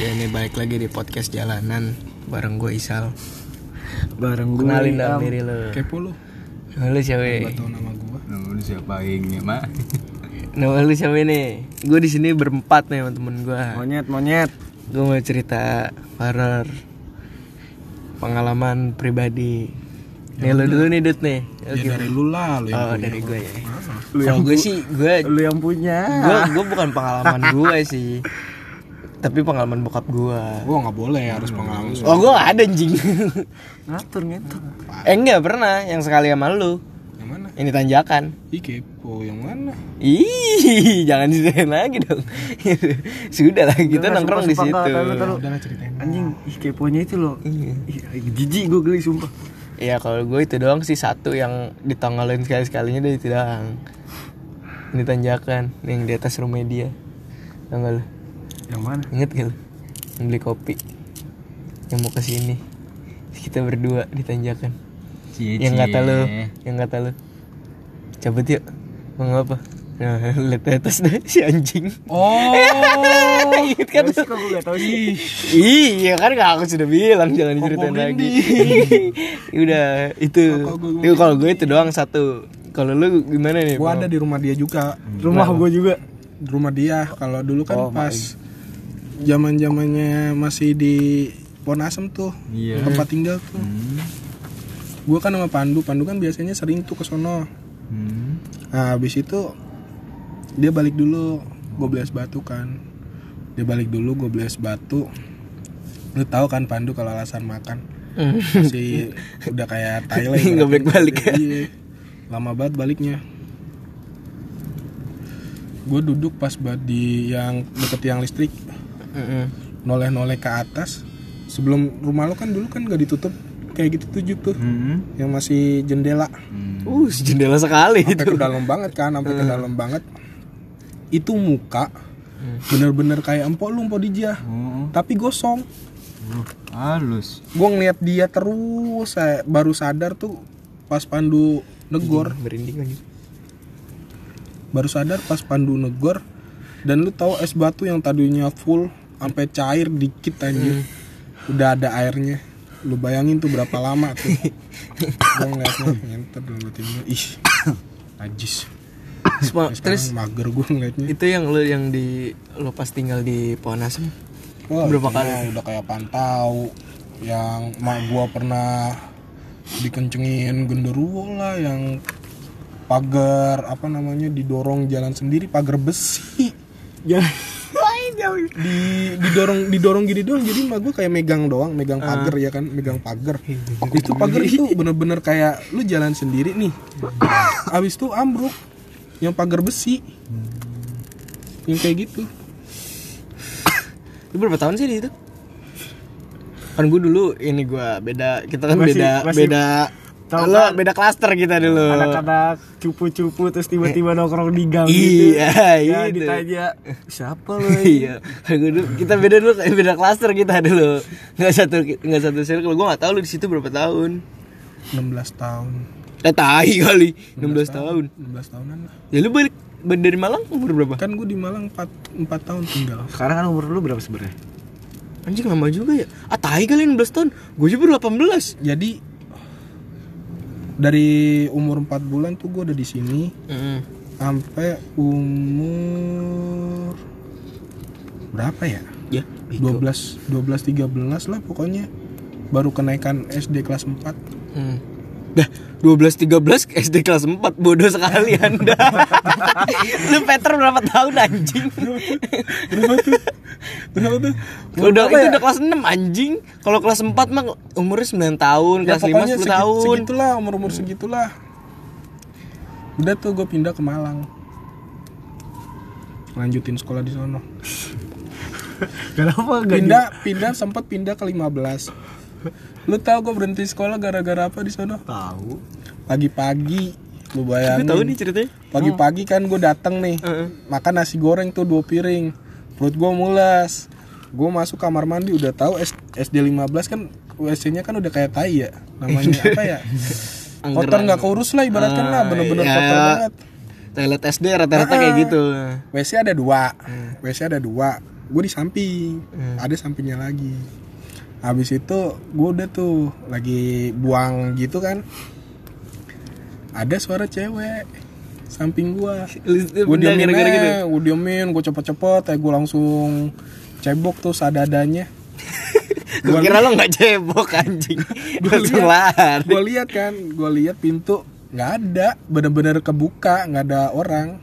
Ya ini balik lagi di podcast jalanan bareng gue Isal. bareng gue Kenalin dong diri lu. Kepo lu Nama lu siapa? Gak tau nama gua Nama lu siapa aingnya mak Nama lu siapa nih? Gue di sini berempat nih sama temen gue. monyet monyet Gue mau cerita horor pengalaman pribadi. Nih lu dulu nih Dut nih. Ya Oke. dari lu lah lu yang Oh punya. dari gue ya. Lu yang gue sih gue lu yang punya gue gue bukan pengalaman gue sih. Tapi pengalaman bokap gue. Gua gak boleh harus pengalaman Oh gue gak ada anjing. ngatur ngatur eh enggak pernah yang sekali sama lu. Yang mana? Ini tanjakan. Ih kepo yang mana? Ih, jangan diceritain lagi dong. Sudah lah, kita nongkrong di situ. Udah lah ceritain anjing ih keponya itu loh Iya. Ih, jijik gue geli sumpah Iya, kalau gue itu doang sih satu yang ditongolin sekali sekalinya dari itu doang. Ini tanjakan, yang di atas rumah dia. Lu? Yang mana Ingat gak lu? Yang beli kopi. Yang mau ke sini. Kita berdua di tanjakan. Yang kata lu, yang kata lu. Cabut yuk. Mau ngapa? Nah, lihat atas deh si anjing. Oh Ingat kan lu? kok gue gak tau sih Iya kan gak aku sudah bilang jangan diceritain lagi. Udah itu. Itu kalau gue itu doang satu. Kalau lu gimana nih? Gua Bang? ada di rumah dia juga rumah gue juga Di rumah dia Kalau dulu kan Oh, pas zaman zamannya masih di Ponasem tuh Iya. Tempat tinggal tuh Gua kan sama Pandu Pandu kan biasanya sering tuh ke sono Hmm. Nah habis itu dia balik dulu, gue beli es batu kan. Dia balik dulu, gue beli es batu. Lu tahu kan Pandu kalau alasan makan masih udah kayak Thailand. Nggak balik-balik ya? Iya. Lama banget baliknya. Gue duduk pas banget di yang deket tiang listrik, Mm-mm. noleh-noleh ke atas. Sebelum rumah lo kan dulu kan gak ditutup kayak gitu tujuh tuh, Hmm. yang masih jendela. Uh, jendela sekali sampai itu. ke dalam banget kan sampai ke dalam banget itu muka bener-bener kayak empok lu empok dijah Oh, tapi gosong uh, halus gue ngeliat dia terus saya baru sadar tuh pas Pandu negor Merinding aja. baru sadar pas Pandu negor dan lu tahu es batu yang tadinya full sampai cair dikit anjir. Udah ada airnya. Lu bayangin tuh berapa lama tuh. Gue ngeliatnya ngentot dalam batin gua. ih najis. Terus, terus mager gue ngeliatnya. itu yang lu yang di lu pas tinggal di Ponasem. Wah, Berapa kali? Udah kayak pantau. Yang mak gua pernah dikencengin genderuwo lah yang pagar apa namanya didorong jalan sendiri pagar besi. Jangan di didorong didorong gini doang jadi mak gua kayak megang doang megang Ah. pagar ya kan megang pagar. Itu pagar itu bener-bener kayak lu jalan sendiri nih. Abis itu ambruk yang pagar besi. Yang kayak gitu. Lu berapa tahun sih di itu? Kan gue dulu ini gua beda kita kan Masih- beda masih- beda Lo kan? beda klaster kita dulu. anak-anak cupu-cupu terus tiba-tiba nongkrong di gang gitu Iya, ya gitu. ditanya siapa lo iya, Gua dulu- kita beda dulu kayak beda klaster kita dulu. Nggak satu nggak satu circle. Gue nggak tahu lu di situ berapa tahun. 16 tahun Eh tahi kali, 16 tahun. 16 tahunan lah Ya lu balik balik dari Malang umur berapa? kan gue di Malang 4, 4 tahun tinggal sekarang kan umur lu berapa sebenarnya Anjing lama juga ya. Ah tahi kali 16 tahun. Gue juga baru 18. jadi dari umur 4 bulan tuh gue udah di sini. Heeh. sampai umur berapa ya? Ya, 12 12 13 lah pokoknya. Baru kenaikan SD kelas 4 Hmm. Dah 12 13 SD kelas 4 bodoh sekali Anda. Lu Peter berapa tahun anjing? berapa tuh berapa tuh udah itu ya? udah kelas 6 anjing. Kalau kelas 4 mah umurnya 9 tahun, ya kelas 5 pokoknya 10 segi- tahun. segitulah umur umur segitulah udah tuh gue pindah ke Malang lanjutin sekolah di sono kenapa gak pindah pindah sempat pindah ke 15 lu tau gue berhenti sekolah gara-gara apa di sono tahu. Pagi-pagi lu bayangin. Tahu nih ceritanya. pagi-pagi kan gue datang nih makan nasi goreng tuh dua piring. Perut gue mulas gue masuk kamar mandi udah tahu S- SD 15 kan WC nya kan udah kayak tai ya namanya apa ya? Kotor nggak keurus lah ibaratkan lah bener-bener ya. kotor banget. Toilet SD rata-rata kayak gitu. WC ada dua. WC ada dua. Gue di samping. Ada sampingnya lagi habis itu gue udah tuh lagi buang gitu kan. Ada suara cewek samping gue gue diemin gara-gara gitu? aja, gue diemin gue cepet-cepet ya gue langsung cebok tuh sadadanya. Gue kira lo nggak cebok anjing. Gue lari. gue lihat kan gue lihat pintu nggak ada. Bener-bener kebuka nggak ada orang.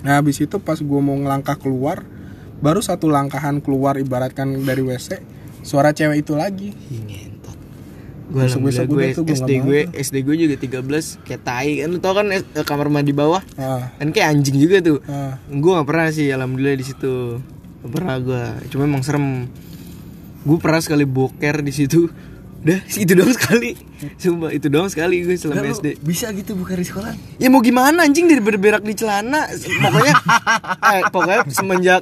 Nah habis itu pas gue mau ngelangkah keluar baru satu langkahan keluar ibaratkan dari wc suara cewek itu lagi. Gue Besok-besok gue tuh gua SD gue SD gue juga 13 kayak tai kan. Lu tau kan eh, kamar mandi bawah? Ah, kan kayak anjing juga tuh. Ah. gue gak pernah sih alhamdulillah di situ. Gak pernah gue cuma emang serem. Gue pernah sekali boker di situ. Udah itu doang sekali. Sumpah itu doang sekali gue selama SD Bisa gitu bukan di sekolah. ya mau gimana anjing dari berberak di celana? Pokoknya eh, pokoknya semenjak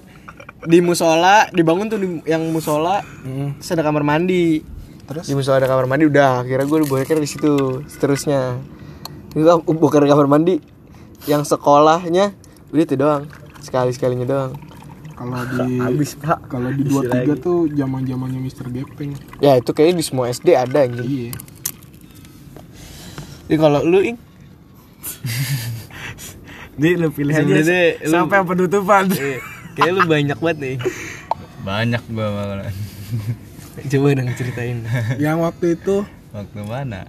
di musola dibangun tuh di, yang musola Hmm. ada kamar mandi. Terus? di musola ada kamar mandi udah akhirnya gue boker di situ seterusnya. Gue boker di kamar mandi yang sekolahnya udah itu doang sekali sekalinya doang. Kalau di Habis, Pak. kalau di dua tiga tuh zaman zamannya Mister Gepeng. Ya itu kayaknya di semua SD ada anjing. Iya. Jadi kalau lu ing? Di lu pilih aja. sampai penutupan. eh, kayak lu banyak banget nih. Banyak gua malah. coba dong ceritain. Yang waktu itu Waktu mana?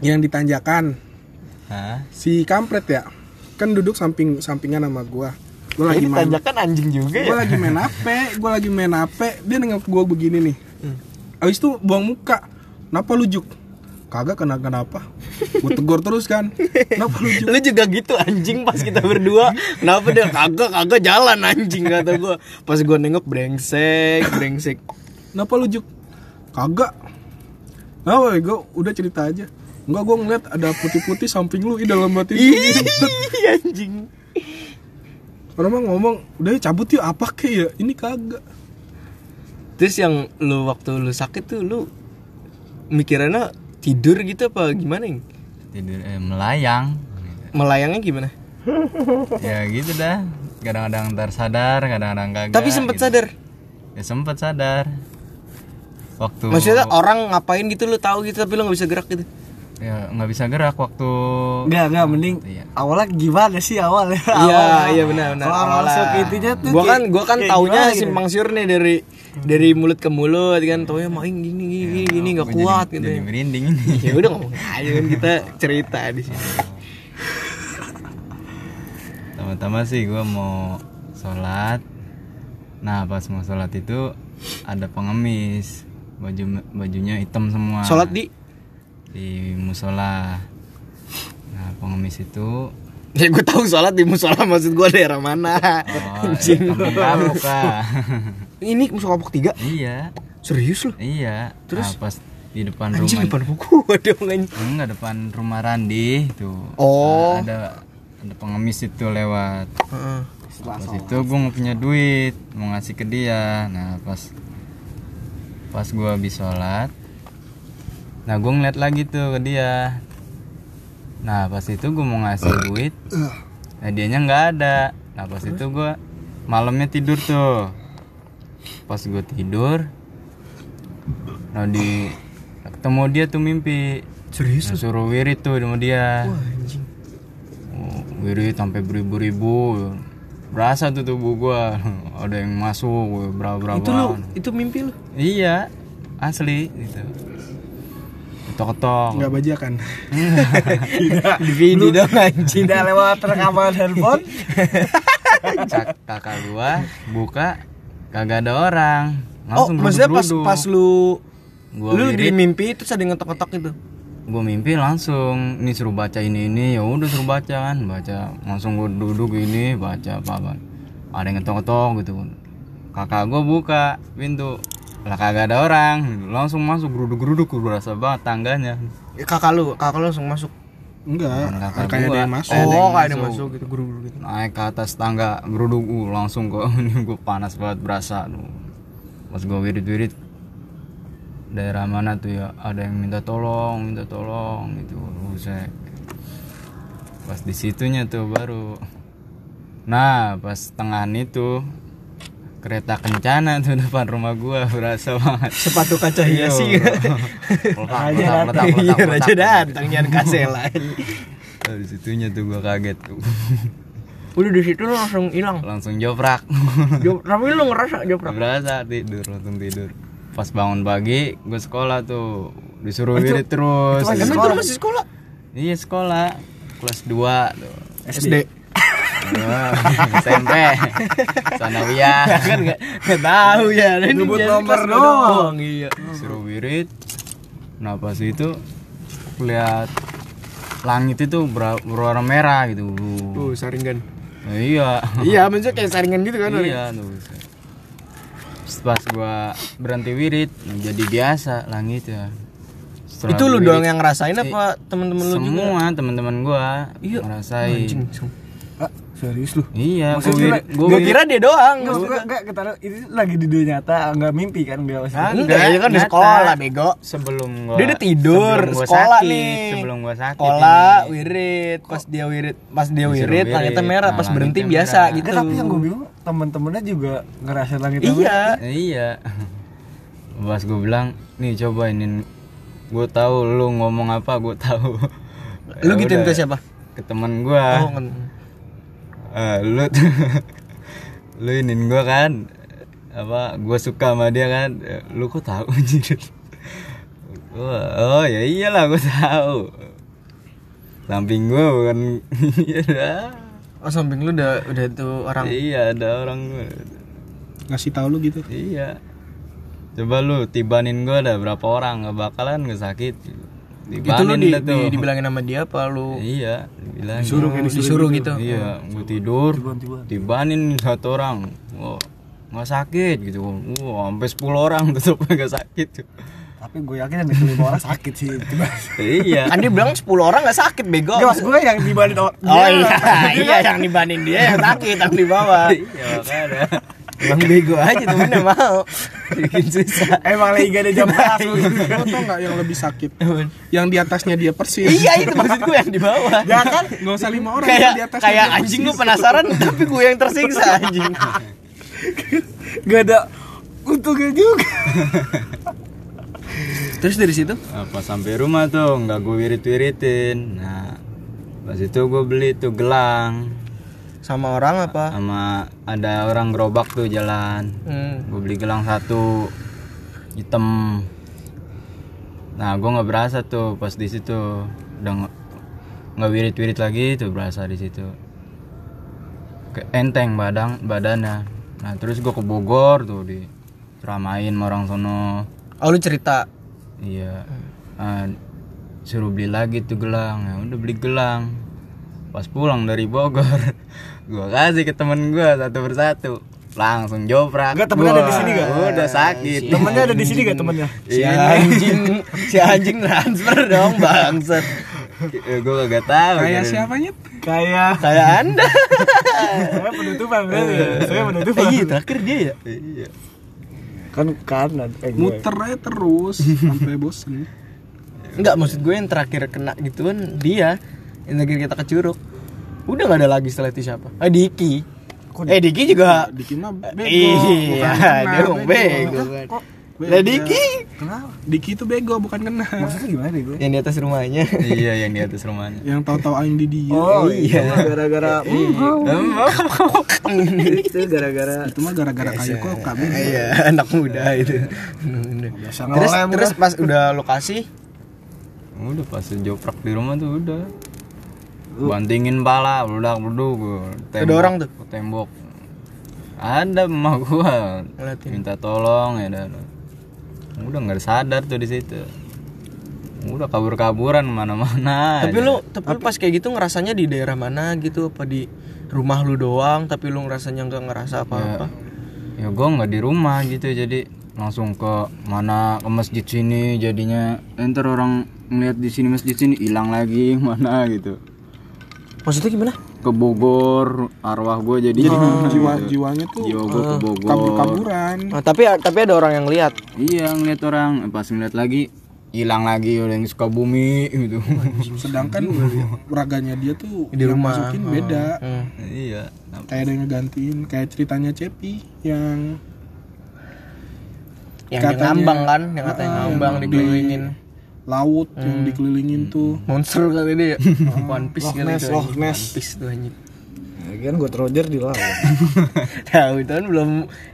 yang ditanjakan. Hah? si kampret ya kan duduk samping sampingan sama gua. Gua lagi main tanjakan anjing juga gue ya lagi main HP gue lagi main HP dia nengok gue begini nih. Abis itu buang muka. Kenapa lu juk kagak kena kenapa? Gue tegur terus kan. Kenapa lu juk lu juga gitu anjing pas kita berdua. Kenapa dia? Kagak kagak jalan anjing kata gua. Pas gua nengok brengsek brengsek. Kenapa lu juk kagak. Kenapa gue udah cerita aja. Enggak gue ngeliat ada putih-putih samping lu Ih dalam hati Ih, anjing. Orang mah ngomong Udah ya cabut yuk apa kek ya? Ini kagak. Terus yang lu waktu lu sakit tuh lu mikirannya tidur gitu apa gimana ing Tidur eh, melayang. melayangnya gimana ya gitu dah. Kadang-kadang ntar sadar, kadang-kadang kagak. tapi sempet gitu. sadar Ya sempet sadar. Waktu maksudnya orang ngapain gitu lu tahu gitu tapi lu nggak bisa gerak gitu ya nggak bisa gerak waktu Enggak, enggak mending Iya. awalnya gimana sih awalnya? Iya, Awalnya. iya benar benar. Kalau Awalnya. masuk intinya tuh gua kan gua kan taunya gimana gitu? simpang siur nih dari dari mulut ke mulut kan taunya main gini gini gini nggak gua kuat jadi, gitu. jadi merinding ini ya udah ngomong aja kan kita cerita di sini. Pertama-tama sih gue mau sholat Nah pas mau sholat itu ada pengemis baju bajunya hitam semua Sholat di di musola nah pengemis itu ya gue tahu sholat di musola maksud gue daerah mana. oh, kah Ini musola kapok tiga iya serius lu? iya Terus? nah, pas di depan Anjing rumah depan buku dong anjing. enggak depan rumah Randi tuh Oh. Nah, ada ada pengemis itu lewat Heeh. pas itu gue nggak punya duit mau ngasih ke dia nah pas pas gue habis sholat nah gue ngeliat lagi tuh ke dia. Nah pas itu gue mau ngasih duit. Nah dianya nggak ada. Nah pas itu gue malamnya tidur tuh. Pas gue tidur nah di ketemu dia tuh mimpi. Serius? suruh wirid tuh sama dia. Wah, anjing. Oh, wirid sampai beribu-ribu. Berasa tuh tubuh gua. Ada yang masuk berapa berapa Itu lu itu mimpi lu. iya asli gitu ketok-ketok. Nggak bajakan. Di video dong anjing. Tidak lewat rekaman handphone. Cak- kakak gua buka kagak ada orang. Oh, langsung maksudnya pas pas lu Gua lu di mimpi terus ada ngetok-ngetok gitu. gue mimpi langsung ini suruh baca ini ini. Ya udah suruh baca kan baca. Langsung gue duduk ini baca apa apa ada yang ngetok-ngetok gitu kakak gue buka pintu lah kagak ada orang. Langsung masuk geruduk-geruduk gue berasa banget tangganya. Ya, kakak lu, kakak lu langsung masuk. Enggak. Kakak Kayak ada gua. yang masuk. Oh, kayak ada masuk. masuk gitu guru-guru gitu. naik ke atas tangga geruduk. Uh, langsung kok ini gue panas banget berasa. Tuh pas gue wirid-wirid daerah mana tuh ya? Ada yang minta tolong minta tolong gitu. Buset. Pas di situnya tuh baru. Nah pas tengahan itu kereta kencana tuh depan rumah gua berasa banget. Sepatu kaca letak, letak, iya letak, raja datang jangan kasela Dari situnya tuh gua kaget. Tuh. udah di situ langsung hilang? Langsung joprak. Jop- tapi lu ngerasa joprak? Berasa tidur, langsung tidur. Pas bangun pagi, gue sekolah tuh. Disuruh wirid terus. itu masih sekolah? Iya sekolah. Kelas 2 tuh. SD Wah, SMP Sanawiyah kan nggak nggak tahu ya. Ini Nyebut nomor doang. iya. Suruh wirid. Nah pas itu? Lihat Langit itu ber- berwarna merah gitu tuh saringan. Nah, Iya. Iya maksudnya kayak saringan gitu kan Iya tuh Pas gua berhenti wirid Jadi biasa langit ya. Setelah itu lu wirid, doang yang ngerasain apa temen-temen lu juga? Semua teman-teman gua Iya. Ngerasain. Anjing. Serius lu? Iya gua Maksudnya wirid, gua Gua kira dia doang Enggak, enggak, enggak, ini lagi di dunia nyata, enggak mimpi kan enggak maksudnya. Enggak, dia kan di sekolah bego sebelum gua Dia udah tidur, gua sekolah sakit, nih. sebelum gua sakit sekolah ini. wirid pas dia wirid pas dia Disuruh wirid wirid. langitnya merah Nah, pas berhenti langitnya biasa merah. gitu Enggak, tapi yang gue bingung temen-temennya juga ngerasain langit iya Eh, iya pas gue bilang nih coba ini gue tahu lu ngomong apa gue tahu lu Ya gituin udah, ke siapa ke teman gue oh Eh, lu lu inin gue kan. Apa gue suka sama dia kan. Eh, lu kok tahu anjir? Oh ya iyalah gue tahu. Samping gue bukan iya oh samping lu udah udah tuh orang iya ada orang. Gue ngasih tahu lu gitu? Iya. Coba lu tibanin gua ada berapa orang nggak bakalan nggak sakit. Itu lu di, di- dibilangin sama dia apa lu Iya, dibilang. disuruh disuruh gitu Iya, gua tidur. Tibanin satu orang. Wah, nggak sakit gitu. Wah, sampai 10 orang tetap nggak sakit. Tapi gue yakin yang lima orang sakit sih. Iya. kan dia bilang 10 orang gak sakit bego maksud gue yang dibanding oh, oh iya iya yang dibanding dia yang sakit yang di bawah Iya, makanya. Emang bego aja temennya mau Bikin susah Emang lagi gak ada jam masuk. Lo tau nggak yang lebih sakit? Yang di atasnya dia persis. Iya itu maksud gue yang di bawah Ya kan? Nggak usah lima orang. Kayak yang di atasnya kayak anjing gue penasaran Tapi gue yang tersiksa anjing Gak ada untungnya juga. Terus dari situ Nah, pas sampai rumah tuh nggak gue wirit-wiritin. Nah, pas itu gue beli tuh gelang Sama orang apa? sama ada orang gerobak tuh jalan. Hmm. gue beli gelang satu hitam. Nah gue nggak berasa tuh pas di situ. Udah nggak- nggak wirit wirit lagi tuh berasa di situ. Ke enteng badan badannya. Nah terus gue ke Bogor tuh di ramain sama orang sono. Oh lu cerita? Iya. Ah, suruh beli lagi tuh gelang. Ya udah beli gelang pas pulang dari Bogor gue kasih ke temen gue satu persatu langsung joprak Enggak, temennya ada di sini nggak? udah sakit Temennya ada di sini gak temennya? Si Iya. anjing Si anjing transfer dong bangsat gue gak tahu Kayak Kirain- siapanya? Kayak Kayak anda saya penutupan berarti ya. Saya penutupan. Iya terakhir dia ya iya Kan kanan. Eh. Muter aja terus sampai bosen. Enggak maksud gue yang terakhir kena gituan dia Yang terakhir kita ke Curug Udah gak ada lagi setelah itu siapa? Eh Diki Eh Diki juga Diki mah bego. Iya dia mau bego kan Lah Diki Kenapa? Diki itu bego bukan kena. Maksudnya gimana gue? Yang di atas rumahnya iya yang di atas rumahnya Yang tahu-tahu aing di dia. Oh iya. iya. Gara-gara itu gara-gara Itu mah gara-gara kayu kok kami. Iya anak muda itu Terus terus pas udah lokasi udah pas joprak di rumah tuh udah bantingin pala beludak beduk Ada orang tuh? ke tembok. Ada emak gua. Ngeliatin. minta tolong ya dan udah nggak sadar tuh di situ. Udah kabur kaburan mana-mana Tapi lu tapi lu pas kayak gitu ngerasanya di daerah mana gitu? Apa di rumah lu doang tapi lu ngerasanya nggak ngerasa apa-apa? ya gua nggak di rumah gitu jadi langsung ke mana ke masjid sini jadinya. Enter orang ngeliat di sini masjid sini hilang lagi mana gitu Maksudnya gimana? ke Bogor arwah gue jadi Jiwa jiwanya tuh jiwa gue ke Bogor kabur-kaburan. Nah, tapi tapi ada orang yang lihat iya ngeliat orang pas ngeliat lagi hilang lagi ada yang suka bumi gitu sedangkan raganya dia tuh Di yang rumah. masukin beda Hmm. iya kayak ada yang ngegantiin kayak ceritanya Cepi yang Yang, Katanya- ngambang kan, yang katanya Ah, ngambang dikelilingin. Laut Hmm. yang dikelilingin tuh Monster kali dia. One Piece Loch kali Ness, itu, Loch. Ness. One Piece tuh anjing. Ya kan gue Roger di laut. Tahu itu kan belum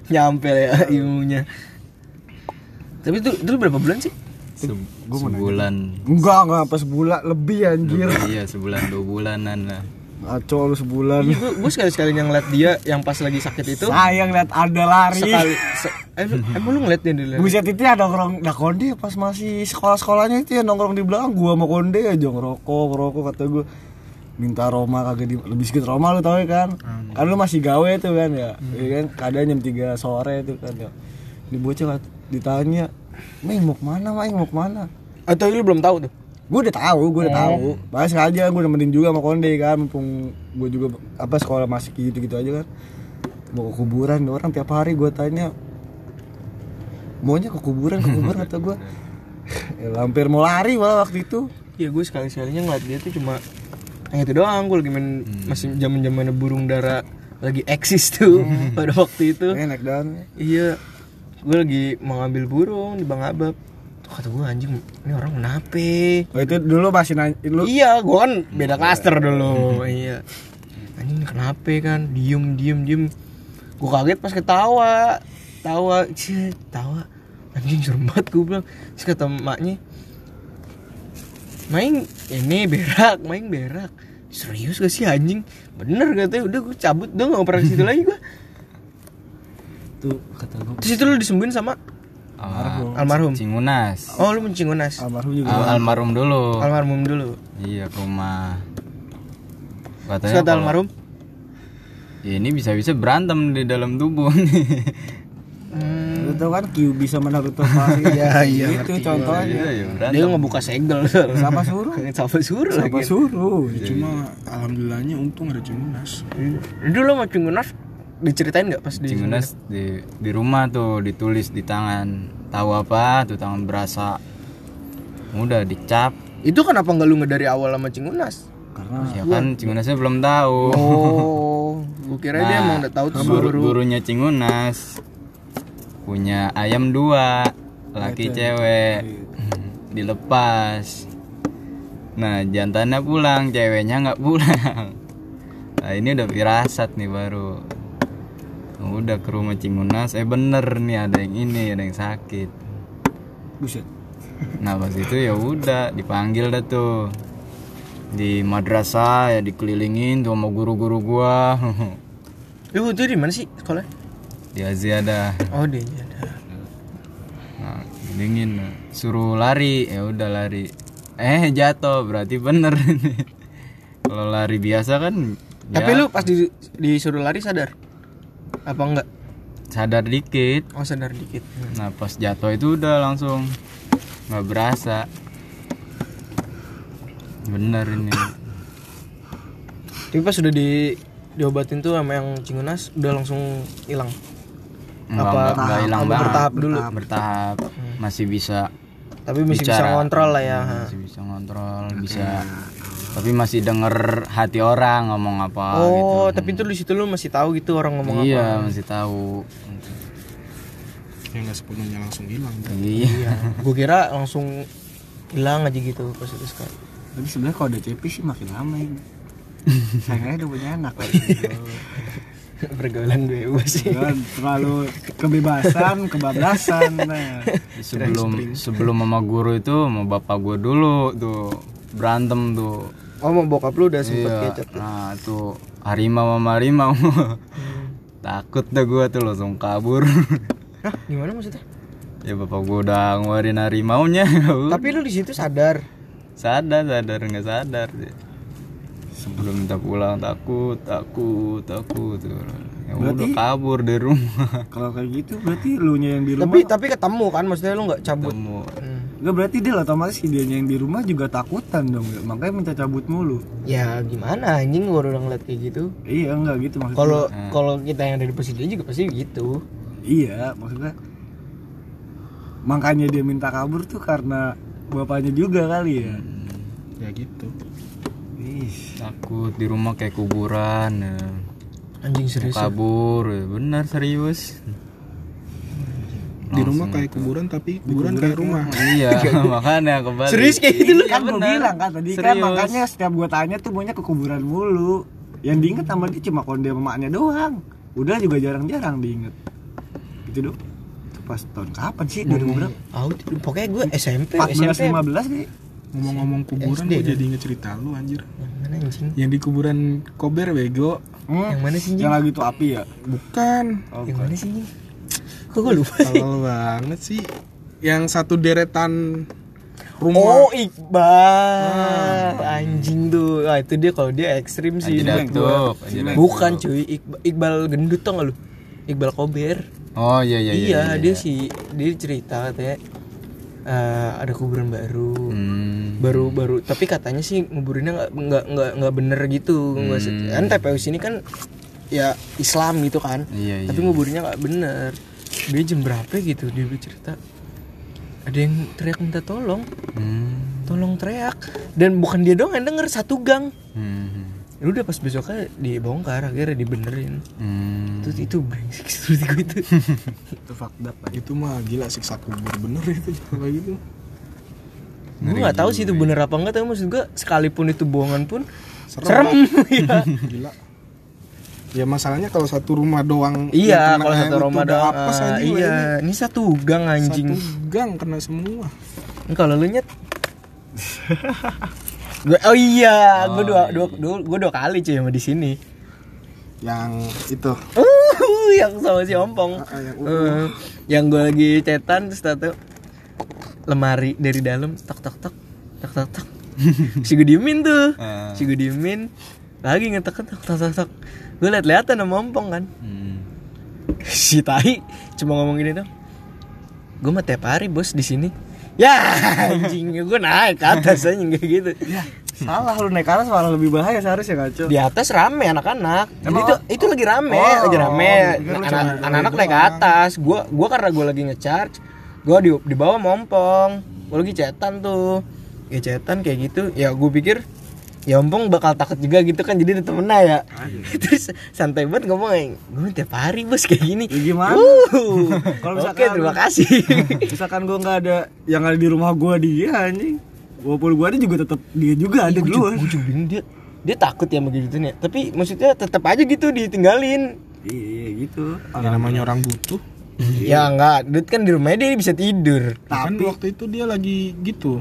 nyampe ya ilmunya. Tapi itu itu berapa bulan sih? Se- sebulan Enggak, enggak apa sebulan lebih anjir. iya sebulan dua bulanan lah Ngaco lu sebulan. Iya, gue sekali sekali yang ngeliat dia yang pas lagi sakit itu. Sayang lihat ada lari. sekali se eh, emang lu ngeliat dia dulu Buset itu ada nongkrong Nah Konde pas masih sekolah-sekolahnya itu ya nongkrong di belakang Gua sama Konde aja ngerokok ngerokok kata gue Minta Roma kagak di Lebih sedikit Roma lu tau ya kan? Kan lu masih gawe tuh kan ya? Iya kan? Kadang jam 3 sore tuh kan ya. Di bocah ditanya Main mau ke mana? Main mau ke mana? Atau lu belum tahu tuh Gue udah tahu, gue udah tahu. Bahas aja gue nemenin juga sama Konde kan, mumpung gue juga apa sekolah masih gitu-gitu aja kan. Mau ke kuburan, orang tiap hari gue tanya maunya ke kuburan, ke kuburan kata gue. Ya, hampir mau lari malah waktu itu. Iya gue sekali sekalinya ngeliat dia tuh cuma yang itu doang gue lagi main masih zaman zamannya burung dara lagi eksis tuh pada waktu itu Enak dan iya gue lagi mau ngambil burung di bang abab tuh kata gue anjing ini orang kenapa? Oh, itu dulu masih nanya lu iya gue kan beda klaster dulu iya. Anjing ini kenapa kan? Diem diem diem. Gue kaget pas ketawa. Tawa cie tawa. Anjing serem banget gue bilang. Terus kata emaknya main ini berak main berak. Serius gak sih anjing? Bener katanya. Udah gue cabut dong gak pernah situ lagi gue tuh kata gue terus itu lu disembuhin sama Sama almarhum Cingunas oh lu mencingunas almarhum juga. Al- almarhum dulu almarhum dulu iya ke rumah katanya kata kalau- almarhum ya ini bisa-bisa berantem di dalam tubuh hmm, Lu tau kan Q bisa Naruto pasti. Iya iya. Itu contohnya. Iya, ya berantem. dia ngebuka segel Siapa suruh? siapa suruh lagi suruh? Ya, cuma alhamdulillahnya untung ada Cimunas Dulu lo sama Cingunas diceritain nggak pas di Cingunas di di rumah tuh ditulis di tangan. Tahu apa tuh tangan berasa udah dicap. Itu kenapa nggak lu dari awal sama Cingunas? Karena ya kan Cingunasnya belum tahu. Oh, gua kira dia Nah, emang udah tahu tuh guru guru. gurunya Cingunas punya ayam dua laki cewek. Dilepas. Nah jantannya pulang ceweknya nggak pulang. Nah ini udah firasat nih baru udah ke rumah Cingunas eh bener nih ada yang ini ada yang sakit. Buset. nah pas itu ya udah dipanggil dah tuh. Di madrasah ya dikelilingin tuh sama guru-guru gua. Lu itu di mana sih sekolah? di Aziada Oh, di ada. nah dingin suruh lari ya udah lari. Eh jatuh berarti bener kalau lari biasa kan Tapi ya. lu pas di, disuruh lari sadar? Apa enggak? sadar dikit Oh, sadar dikit. nah pas jatuh itu udah langsung nggak berasa bener ini Tapi pas sudah di diobatin tuh sama yang Cingunas udah langsung hilang. nggak Apa- nggak- hilang banget bertahap dulu? bertahap masih bisa Tapi masih bisa bicara. ngontrol lah ya. Hmm, masih bisa ngontrol bisa tapi masih denger hati orang ngomong apa Oh, gitu tapi itu di situ lu masih tahu gitu orang ngomong iya apa. masih tahu ya nggak sepenuhnya langsung hilang iya Iya. Gua kira langsung hilang aja gitu pas itu sekali. Tapi sebenarnya kalau ada cepi sih makin lama ini. Sayangnya udah punya anak. Pergaulan bebas sih. Kan terlalu kebebasan, kebablasan. Nah. sebelum sebelum mama guru itu sama bapak gue dulu tuh berantem tuh Oh, mau bokap lu udah sempet iya kecet. nah tuh harimau sama harimau takut dah gue tuh langsung kabur Hah, gimana maksudnya? ya bapak gue udah ngeluarin harimaunya Tapi lu di situ sadar. sadar sadar nggak sadar sih sebelum minta pulang takut takut takut ya udah Berarti- kabur dari rumah Kalau kayak gitu berarti lu nya yang di rumah. Tapi tapi ketemu kan maksudnya lu nggak cabut. Ketemu. Hmm. Enggak berarti dia otomatis si dia yang di rumah juga takutan dong. ya. Makanya minta cabut mulu. Ya gimana anjing gua udah ngeliat kayak gitu. Iya enggak gitu maksudnya. Kalau kalau kita yang ada di posisi dia juga pasti gitu. Iya, maksudnya makanya dia minta kabur tuh karena bapaknya juga kali ya ya gitu Ih, takut di rumah kayak kuburan ya. anjing serius ya? kabur ya. benar serius di rumah kayak kuburan tapi kuburan kayak rumah. iya makanya kembali serius kayak gitu lu kan? gue bilang kan tadi kan makanya setiap gue tanya tuh maunya ke kuburan mulu. Yang diinget sama dia cuma konde sama maknya doang. Udah juga jarang-jarang diinget. Gitu dong itu pas tahun kapan sih? 2000 berapa? Au, pokoknya gue SMP 14 SMP 15 nih ngomong-ngomong kuburan gue jadi inget cerita lu anjir. Yang mana anjing? Yang di kuburan kober bego Hmm? yang mana sih yang lagi tuh api ya? Bukan. Oh, yang bukan. mana sih kok gue lupa sih. Tolol banget sih. Yang satu deretan rumah. Oh Iqbal. Anjing tuh. Ah, Itu dia kalau dia ekstrim sih. Haji Datuk. Bukan cuy. Iqbal, Iqbal gendut tau gak lu? Iqbal Kober oh iya iya Iya, dia sih Dia cerita katanya eh, Ada kuburan baru. Hmm. Baru baru Tapi katanya sih nguburinnya nggak nggak nggak nggak bener gitu. Hmm. Kan TPU sini kan Ya Islam gitu kan. Iya iya. Tapi nguburinnya nggak bener Dia jam berapa gitu Dia cerita Ada yang teriak minta tolong. Hmm. tolong teriak. Dan bukan dia doang yang denger satu gang. Hmm. Ya udah pas besoknya dibongkar akhirnya dibenerin. Hmm. terus itu brengsek gue itu. Itu aja itu mah gila siksa kubur bener itu. Kayak gitu. Gue nggak tahu sih itu bener apa enggak tapi maksud gue sekalipun itu bohongan pun Serem, serem. Iya. gila ya masalahnya kalau satu rumah doang iya kalau satu rumah doang apes ah, anjing, iya. ini. ini satu gang anjing. satu gang kena semua. Ini kalau lu nyet. Gue oh iya gue dua, dua, dua, gue dua kali cuy sama di sini. Yang itu. Uh yang sama si ompong. Ah, yang Eh, yang gue lagi cetan terus tato lemari dari dalam tok tok tok. Tok tok tok. Si gue diemin tuh. Ah. si gue diemin. Lagi ngetok tok tok tok tok gue liat liatan sama ompong kan? Hmm. si tai cuma ngomong gini dong gue mah tiap hari bos di sini. Ya anjing gue naik ke atas aja kayak gitu. Ya salah. Lu naik ke atas malah lebih bahaya seharusnya ngaco di atas rame anak-anak. Jadi itu itu lagi rame Oh, lagi rame. cuma anak-anak naik ke atas. Gua gua karena gua lagi ngecharge gua di di bawah mompong gua lagi cetan tuh. Ya cetan kayak gitu. Ya gua pikir ya ompong bakal takut juga gitu kan jadi ada temennya ya. Terus santai banget ngomong gue tiap hari bos kayak gini. Ya gimana? Uh, Kalau oke misalkan- terima kasih. misalkan gue nggak ada yang ada di rumah gue dia anjing. Walaupun gue ada juga tetap dia juga ada gue duluan juga bingung dia dia takut ya begitu nih. Tapi maksudnya tetap aja gitu ditinggalin. Iya gitu. Ya namanya orang butuh Ya enggak, Dut kan di rumahnya dia bisa tidur. Kan Tapi- waktu itu dia lagi gitu.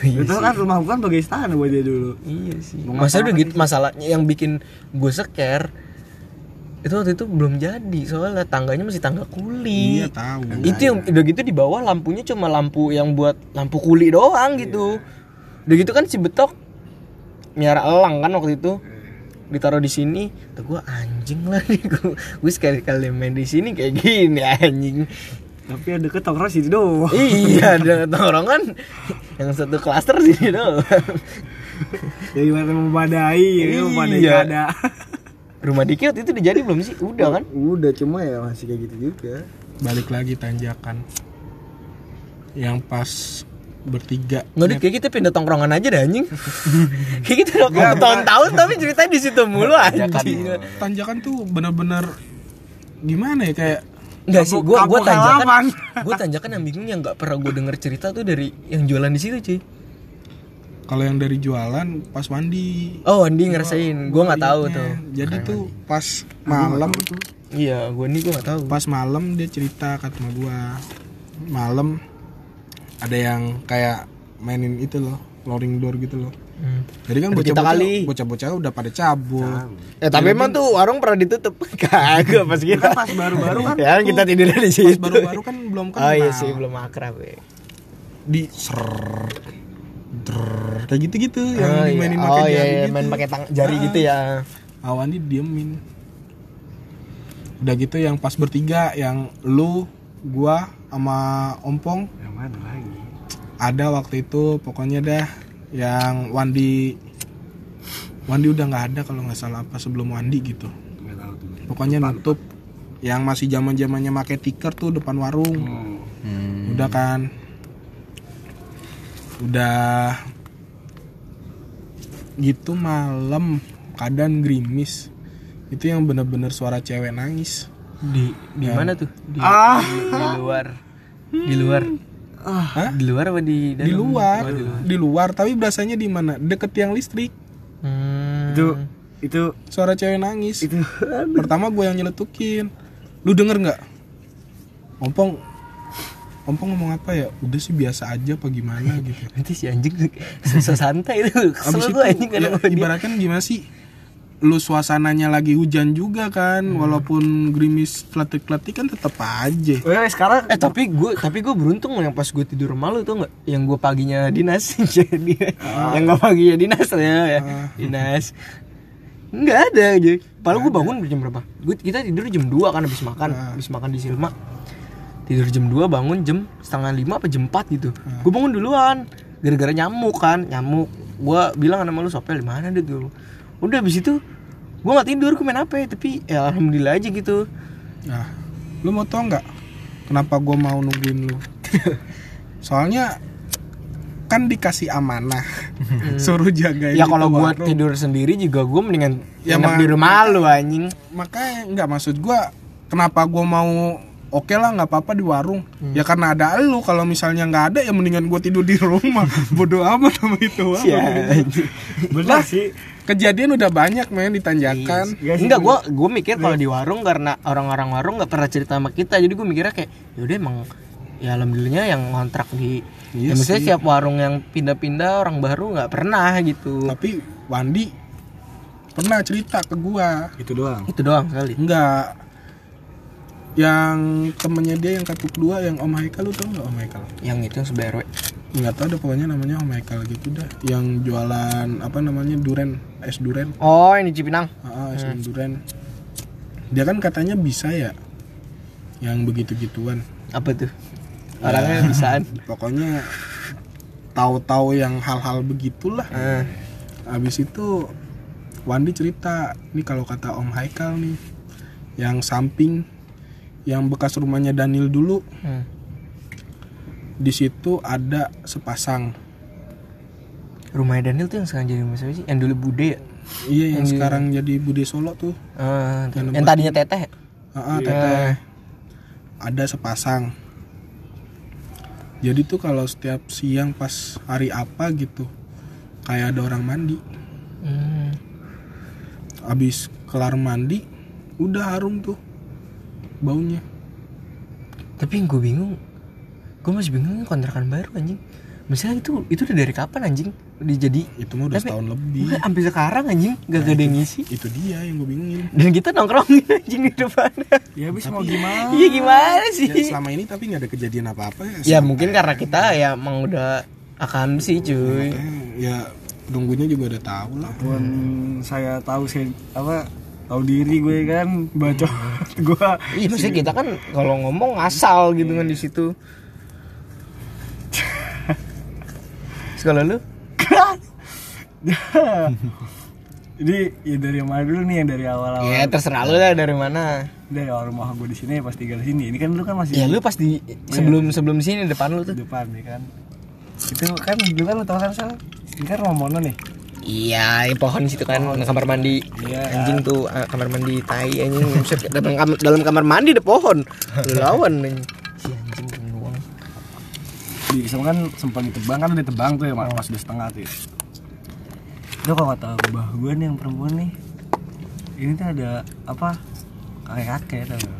Itu kan rumah gue kan bagai istana buat dia dulu. Iya sih. Mau Masa udah gitu masalahnya yang bikin gue seker itu waktu itu belum jadi. Soalnya tangganya masih tangga kuli. iya tahu. Itu yang udah gitu di bawah lampunya cuma lampu yang buat lampu kuli doang gitu. Udah gitu kan si betok miara elang kan waktu itu. Ditaruh di sini tuh gue anjing lah. Nih gue gue sekali kali main di sini kayak gini anjing. Tapi ada deket tongkrong situ doang. Iya ada tongkrongan yang satu klaster sini doang. Ya gimana memadai ya memadai Iya. ada rumah Diki waktu itu udah jadi belum sih? Udah kan? Udah cuma ya masih kayak gitu juga. Balik lagi tanjakan. Yang pas bertiga. Nggak deh kayak kita pindah tongkrongan aja deh anjing. Kayak kita udah tahun-tahun tapi ceritanya di situ mulu anjing. tanjakan tuh bener-bener gimana ya kayak Enggak sih, gua gua tanjakan, halaman. gua tanjakan yang bingung yang nggak pernah gua denger cerita tuh dari yang jualan di situ cuy. kalau yang dari jualan pas mandi. Oh, Andi ngerasain, gua nggak tahu tuh. jadi tuh pas malam Iya, gua ini gua nggak tahu. pas malam dia cerita ke sama gua. Malam ada yang kayak mainin itu loh lowering door gitu loh Hmm. jadi kan bocah-bocah kali. bocah-bocah udah pada cabut Eh tapi emang tuh warung pernah ditutup kagak pas kita. Kan pas baru-baru kan Ya kan kita tidur di pas situ. baru-baru kan belum kenal Oh iya sih, belum akrab ya. di ser kayak gitu-gitu yang Oh iya, dimainin oh, pakai iya, jari iya, gitu. main pakai tang jari gitu ya. Awan diemin. Udah gitu yang pas bertiga yang lu, gua sama Ompong yang mana lagi ada waktu itu pokoknya dah yang Wandi Wandi udah nggak ada kalau nggak salah apa sebelum Wandi gitu. nggak tahu tuh Pokoknya nutup yang masih zaman zamannya make tiker tuh depan warung. oh. Hmm. Udah kan. udah gitu malam keadaan gerimis itu yang bener-bener suara cewek nangis Di di mana tuh? Di, Ah. di, di luar. Di luar. Hah? Di luar apa di dalam? di luar Oh, di luar. di luar tapi berasanya di mana deket tiang listrik Hmm. itu itu suara cewek nangis itu pertama gue yang nyeletukin lu denger nggak ompong ompong ngomong apa ya udah sih biasa aja apa gimana gitu Nanti si anjing susah santai itu. Kesel Abis tuh itu anjing ya, sama dia. ibaratkan gimana sih lu suasananya lagi hujan juga kan Hmm. walaupun gerimis kletik-kletik kan tetap aja. Oke, sekarang Eh tapi gue tapi gue beruntung loh yang pas gue tidur malu tuh nggak? Yang gue paginya dinas jadi yang gue paginya dinas ya, ya. dinas. Nggak ada aja padahal gue bangun jam berapa? Gue kita tidur jam 2 kan habis makan habis makan di Silma. Tidur jam 2 bangun jam setengah lima apa jam 4 gitu. Gue bangun duluan gara-gara nyamuk kan nyamuk. Gue bilang sama lu sopel di mana deh tuh udah habis itu gue nggak tidur gue main apa tapi ya alhamdulillah aja gitu. Nah lu mau tau nggak kenapa gue mau nungguin lu? Soalnya kan dikasih amanah suruh jagain ya kalau warung. tidur sendiri juga gua mendingan Ya, ma- di rumah lu anjing. makanya nggak maksud gua kenapa gua mau oke lah nggak apa-apa di warung. Ya karena ada lu kalau misalnya nggak ada ya mendingan gua tidur di rumah. Bodoh amat sama itu ya anjing. benar sih. kejadian udah banyak men ditanjakan Iya sih, enggak gua gua mikir kalau di warung karena orang-orang warung nggak pernah cerita sama kita jadi gua mikirnya kayak yaudah emang ya alhamdulillahnya yang ngontrak di Iya ya maksudnya sih. setiap warung yang pindah-pindah orang baru nggak pernah gitu. Tapi Wandi pernah cerita ke gua. Itu doang? Itu doang sekali. Enggak yang temennya dia yang katuk dua yang Om Haikal lu tau nggak Om Haikal? Yang itu yang sebelah RW nggak tahu deh pokoknya namanya Om Haikal gitu dah. Yang jualan apa namanya duren es duren oh ini Cipinang. Ah, es duren dia kan katanya bisa ya yang begitu gituan apa tuh? Orangnya bisaan. Pokoknya tahu-tahu yang hal-hal begitulah. Ah. habis itu Wandi cerita nih kalau kata Om Haikal nih yang samping yang bekas rumahnya Daniel dulu. Hmm. di situ ada sepasang. Rumahnya Daniel tuh yang sekarang jadi rumah siapa sih? Yang dulu Bude ya? Iya yang sekarang jadi Bude Solo tuh. Ah, Yang yang tadinya teteh Ah, ah, teteh. ada sepasang. Jadi tuh kalau setiap siang pas hari apa gitu kayak ada orang mandi. Hmm. habis kelar mandi udah harum tuh baunya Tapi yang gue bingung, gue masih bingung kontrakan baru anjing. Misalnya itu itu udah dari kapan anjing? Udah jadi itu mah udah Tapi- setahun lebih Wah, sampai sekarang anjing gak ada yang ngisi. itu dia yang gue bingungin Dan kita nongkrongin anjing di depan. ya habis mau gimana Iya gimana sih? ya, selama ini tapi nggak ada kejadian apa-apa ya Ya mungkin karena kita ya emang udah akan sih cuy. Eh, ya nunggunya juga udah tahu lah Tuan saya tahu saya apa tahu diri gue kan baca. Gue Iya maksudnya kita kan kalau ngomong asal gitu kan di situ. Sekolah lu? jadi ya dari yang mana dulu nih yang dari awal-awal? Ya terserah lu lah dari mana. dari awal rumah gue di sini pas tinggal di sini. Ini kan lu kan masih Ya lu pas di sebelum sebelum sini depan lu tuh. depan ya kan. Itu kan dulu kan lu tau kan sal ini kan rumah Mono nih Iya, pohon situ kan kamar mandi. Iya. Anjing tuh ah, kamar mandi tai anjing. Dalam kamar dalam kamar mandi ada pohon. Lu lawan anjing. Si anjing beruang. di sana kan sempat ditebang kan udah ditebang tuh ya mas pas udah setengah tuh itu kalau kata mbah gue nih yang perempuan nih ini tuh ada apa kakek kakek tau gak?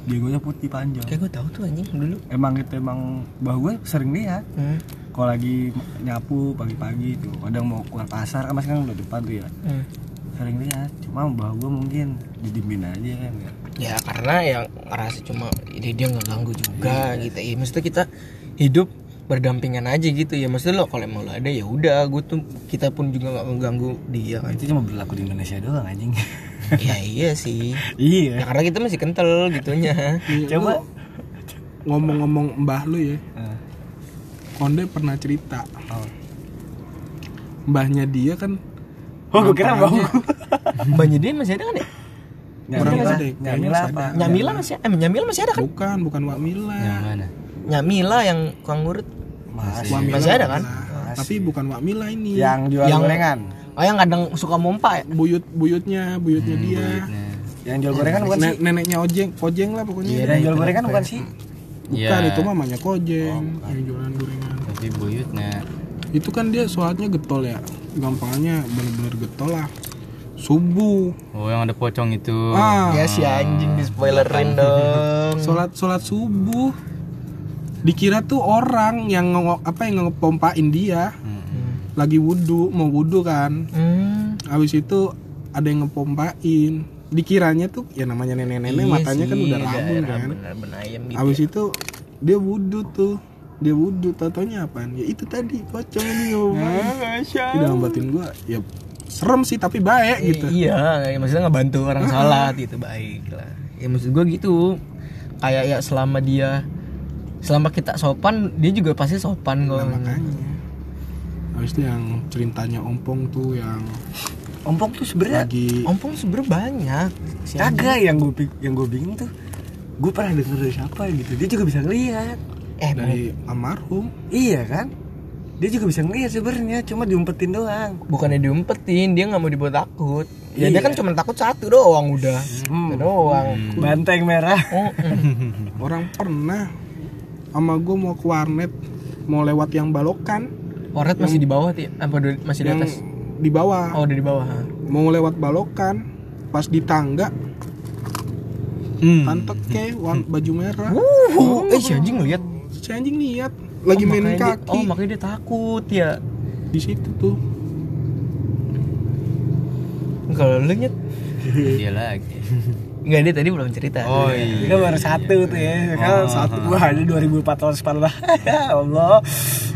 Diegonya putih panjang Kayak gue tahu tuh anjing dulu. emang itu emang mbah gue sering lihat Hmm. Kalau lagi nyapu pagi-pagi tuh kadang mau keluar pasar kan masih kan udah depan tuh ya. Hmm. sering lihat cuma mbah gue mungkin didimin aja kan ya Ya karena yang ngerasa cuma ini dia nggak ganggu juga gitu. Ya maksudnya kita hidup berdampingan aja gitu ya. Maksudnya lo kalau emang lo ada ya udah gue tuh kita pun juga nggak mengganggu dia kan. Itu cuma berlaku di Indonesia doang anjing. Ya iya sih. Iya. Ya karena kita masih kental gitunya. Coba. Ngomong-ngomong mbah lu ya Konde pernah cerita oh. mbahnya dia kan Oh, gue kira bau. banyak dia masih ada kan ya Kurang Nyamila, Nyamila masih apa? ada. Nyamila masih eh Nyamila masih ada kan bukan bukan Wak Mila Yang mana? Nyamila yang tukang ngurut Mas, Wak Mila masih ada kan lah. tapi bukan Wak Mila ini Yang jual Yang- gorengan. Oh yang kadang suka mompa ya? buyut buyutnya buyutnya dia Yang jual gorengan bukan sih? neneknya ojeng kojeng lah pokoknya Yang jual gorengan bukan sih? Bukan Iya. itu mamanya kojeng yang jualan gorengan tapi buyutnya. Itu kan dia sholatnya getol ya. Gampangnya bener-bener getol lah. Subuh. Oh yang ada pocong itu. Ah. Ya si anjing di spoilerin dong. sholat sholat subuh. Dikira tuh orang yang nge- apa yang ngepompain dia. Lagi wudhu mau wudhu kan. Hmm. habis itu ada yang ngepompain dikiranya tuh ya namanya nenek-nenek Iya matanya kan sih, udah rabun kan Bener-bener ayam gitu. habis itu dia wudhu tuh dia wudhu tatonya apaan ya itu tadi pocong ini ngepompain di dalam batin gua ya serem sih tapi baik gitu Iya, ya, maksudnya ngebantu orang sholat gitu baik lah. Ya maksud gua gitu. Kayak ya selama dia selama kita sopan, dia juga pasti sopan kok. Nah, makanya habis itu yang ceritanya ompong tuh yang Ompong tuh sebenarnya lagi Ompong sebenernya banyak. Si kagak yang gue yang gue bingung tuh. Gue pernah denger dari siapa gitu. Dia juga bisa ngelihat. Eh, dari almarhum Iya kan? Dia juga bisa ngelihat sebenarnya, cuma diumpetin doang. bukannya diumpetin, dia nggak mau dibuat takut. Ya dia Iya. kan cuma takut satu doang udah. Hmm. Doang. Banteng merah. Oh, mm. orang pernah sama gue mau ke warnet mau lewat yang balokan Oret masih di bawah ti, apa masih di yang atas? Di bawah. Oh, udah di bawah. mau lewat balokan pas di tangga. Hmm. ke wan- baju merah. Uh, eh si anjing ngeliat. si anjing lihat lagi Oh, main makanya dia- kaki. oh, makanya dia takut ya. di situ tuh. Kalau lu nyet dia lagi Enggak dia tadi belum cerita. oh Ini iya kan baru satu tuh ya. Kan satu gua ada 2400 parah. Ya Allah.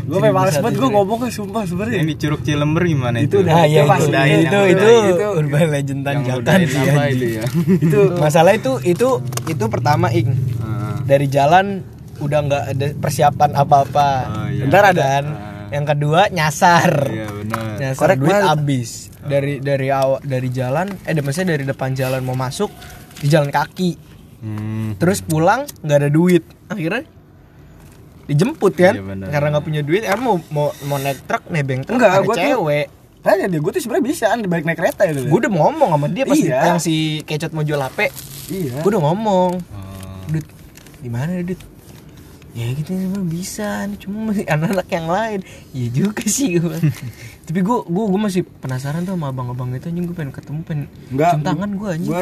Gue Seribu memang males banget gue cerita. ngomong ke sumpah yang sebenarnya. di Curug Cilember gimana Itu itu, udah- ya Itu itu, itu, Yang itu, itu, itu. urban legend tanjakan sih. anjing. itu ya Itu Masalah itu itu itu pertama ing Ah. dari jalan udah nggak ada persiapan apa-apa. Oh, iya. Ntar ada. Ah. Yang kedua nyasar. iya benar Nyasar Korek duit habis. Dari dari awal dari jalan eh maksudnya dari depan jalan mau masuk di jalan kaki. hmm. Terus pulang nggak ada duit. Akhirnya dijemput kan Iya, karena nggak punya duit eh mau mau mau naik truk nebeng truk Enggak, ada gua tuh- cewek Tanya dia, gue tuh sebenarnya bisa di balik naik kereta itu. gue udah ngomong sama dia pas Iya. yang si kecot mau jual HP Iya. gue udah ngomong Oh. Dut di mana Dut ya gitu mah bisa cuma masih anak-anak yang lain iya juga sih gue tapi gue gue gue masih penasaran tuh sama abang-abang itu anjing gue pengen ketemu pengen Enggak. cium tangan gue anjing Gue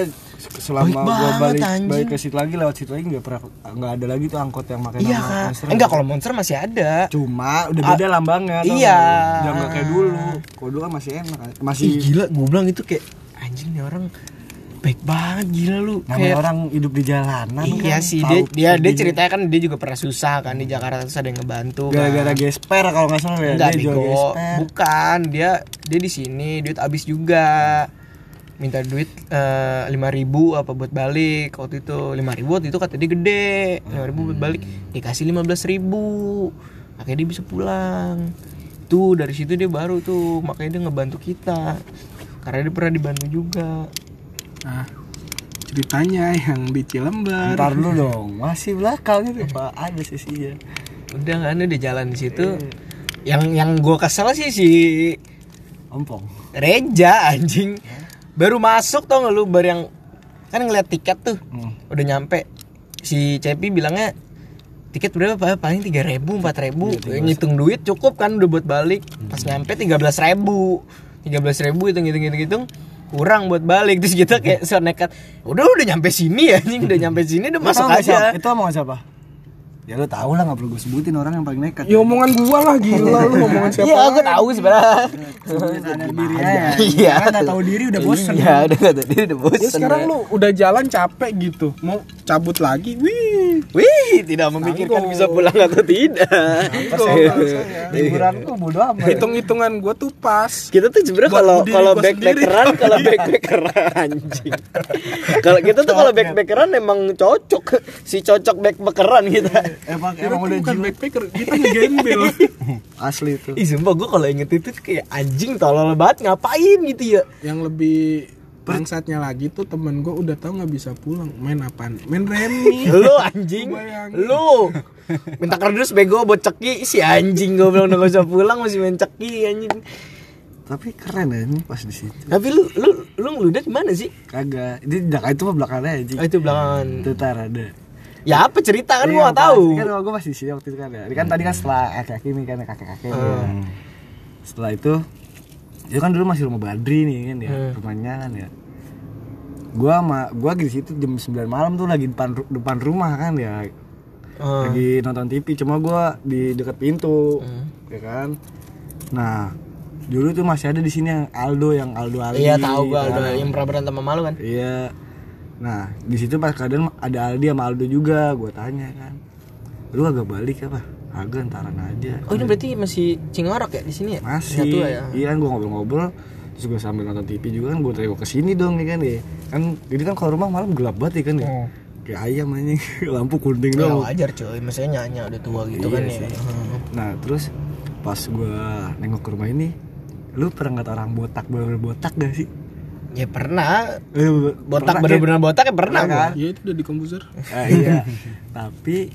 selama gue balik anjing. balik ke situ lagi lewat situ lagi nggak pernah nggak ada lagi tuh angkot yang pakai iya nama Monster. enggak kalau monster masih ada Cuma udah beda lambangnya. iya. nggak? Udah nggak kayak dulu. Kalau dulu kan masih enak. Masih Ih, gila gue bilang itu kayak anjing nih orang baik banget gila lu. Namanya kayak orang hidup di jalanan iya kan, sih dia dia dia ceritanya kan dia juga pernah susah kan di Jakarta terus ada yang ngebantu kan. gara-gara gesper kalau nggak salah ya Enggak dia jual gesper. bukan dia dia di sini duit habis juga. Minta duit lima ribu apa buat balik waktu itu. lima ribu waktu itu kata dia gede lima ribu buat balik. Dikasih lima belas ribu. Akhirnya dia bisa pulang. Tuh dari situ dia baru tuh makanya dia ngebantu kita. Karena dia pernah dibantu juga nah ceritanya yang di Cilember. Ntar dulu dong, masih belakang itu pak. Ada sisinya. udah kan udah jalan di situ. Yang yang gue kesel sih si Ompong. Reja anjing. Baru masuk tau gak lu? Baru yang kan ngeliat tiket tuh. Hmm. udah nyampe. Si Cepi bilangnya tiket berapa Pak? paling tiga ribu empat ribu. Ngitung duit cukup kan udah buat balik. Pas nyampe tiga belas ribu. Tiga belas ribu hitung hitung hitung hitung kurang buat balik terus kita kayak so nekat udah udah nyampe sini ya anjing udah nyampe sini udah masuk aja siapa? Itu omongan siapa? Ya lu tahu lah nggak perlu gue sebutin orang yang paling nekat. ya omongan gua lah gila lu omongan siapa iya aku tahu sebenarnya. Sadar diri aja. Iya. Kan nggak tahu diri udah bosen. iya udah gak tahu diri udah bosen ya. sekarang lu udah jalan capek gitu. Mau cabut lagi? Wih. Wih, tidak memikirkan bisa pulang atau tidak. Liburanku bodo amat. hitung-hitungan gua tuh pas. Kita tuh sebenarnya Buat kalau kalau backpackeran kalau backpackeran anjing. Kalau kita tuh kalau backpackeran emang cocok. Si cocok backpackeran kita. Emang emang udah bukan jiwa backpacker kita ngegembel. Asli itu. Ih sumpah gue kalau inget itu kayak anjing tolol banget ngapain gitu ya. yang lebih Bangsatnya lagi tuh temen gue udah tahu nggak bisa pulang. Main apaan? Main remi. Lu anjing. Lu. Minta kardus bego buat ceki. Si anjing gue bilang udah gak usah pulang masih main ceki anjing. Tapi keren ya ini pas di situ. Tapi lu lu lu ngeludat gimana sih? Kagak. Ini belakang itu mah belakangnya aja oh, itu belakangan itu tar ada ya apa cerita kan Iya, gak pas. tahu kan gue masih di sini waktu itu kan ya ini kan tadi kan setelah kakek ini kan kakek kakek setelah itu itu kan dulu masih rumah Badri nih kan ya Hmm. rumahnya kan ya gua sama gua di situ jam 9 malam tuh lagi depan depan rumah kan ya Oh. lagi nonton TV cuma gua di dekat pintu Hmm. ya kan nah dulu tuh masih ada di sini yang Aldo yang Aldo Ali iya tahu gua kan. udah yang pernah berantem sama lu kan iya nah di situ pas keadaan ada Aldi sama Aldo juga gua tanya kan. Lu agak balik apa agak ntaran aja. Oh ini berarti masih cingorok ya di sini ya? Masih. Satu ya. Iya kan gue ngobrol-ngobrol terus gue sambil nonton TV juga kan gue tanya ke sini dong nih kan ya. Kan jadi kan kalau rumah malam gelap banget ya kan ya. Oh. kayak ayam anjing lampu kuning Ya dong. wajar cuy, maksudnya nyanya udah tua gitu Iya kan sih. ya. Hmm. nah terus pas gue nengok ke rumah ini lu pernah ngeliat orang botak bener botak gak sih Ya pernah. Eh, be- Botak pernah, bener-bener botak ya pernah kan? ya itu udah di komputer. Ah, iya. Tapi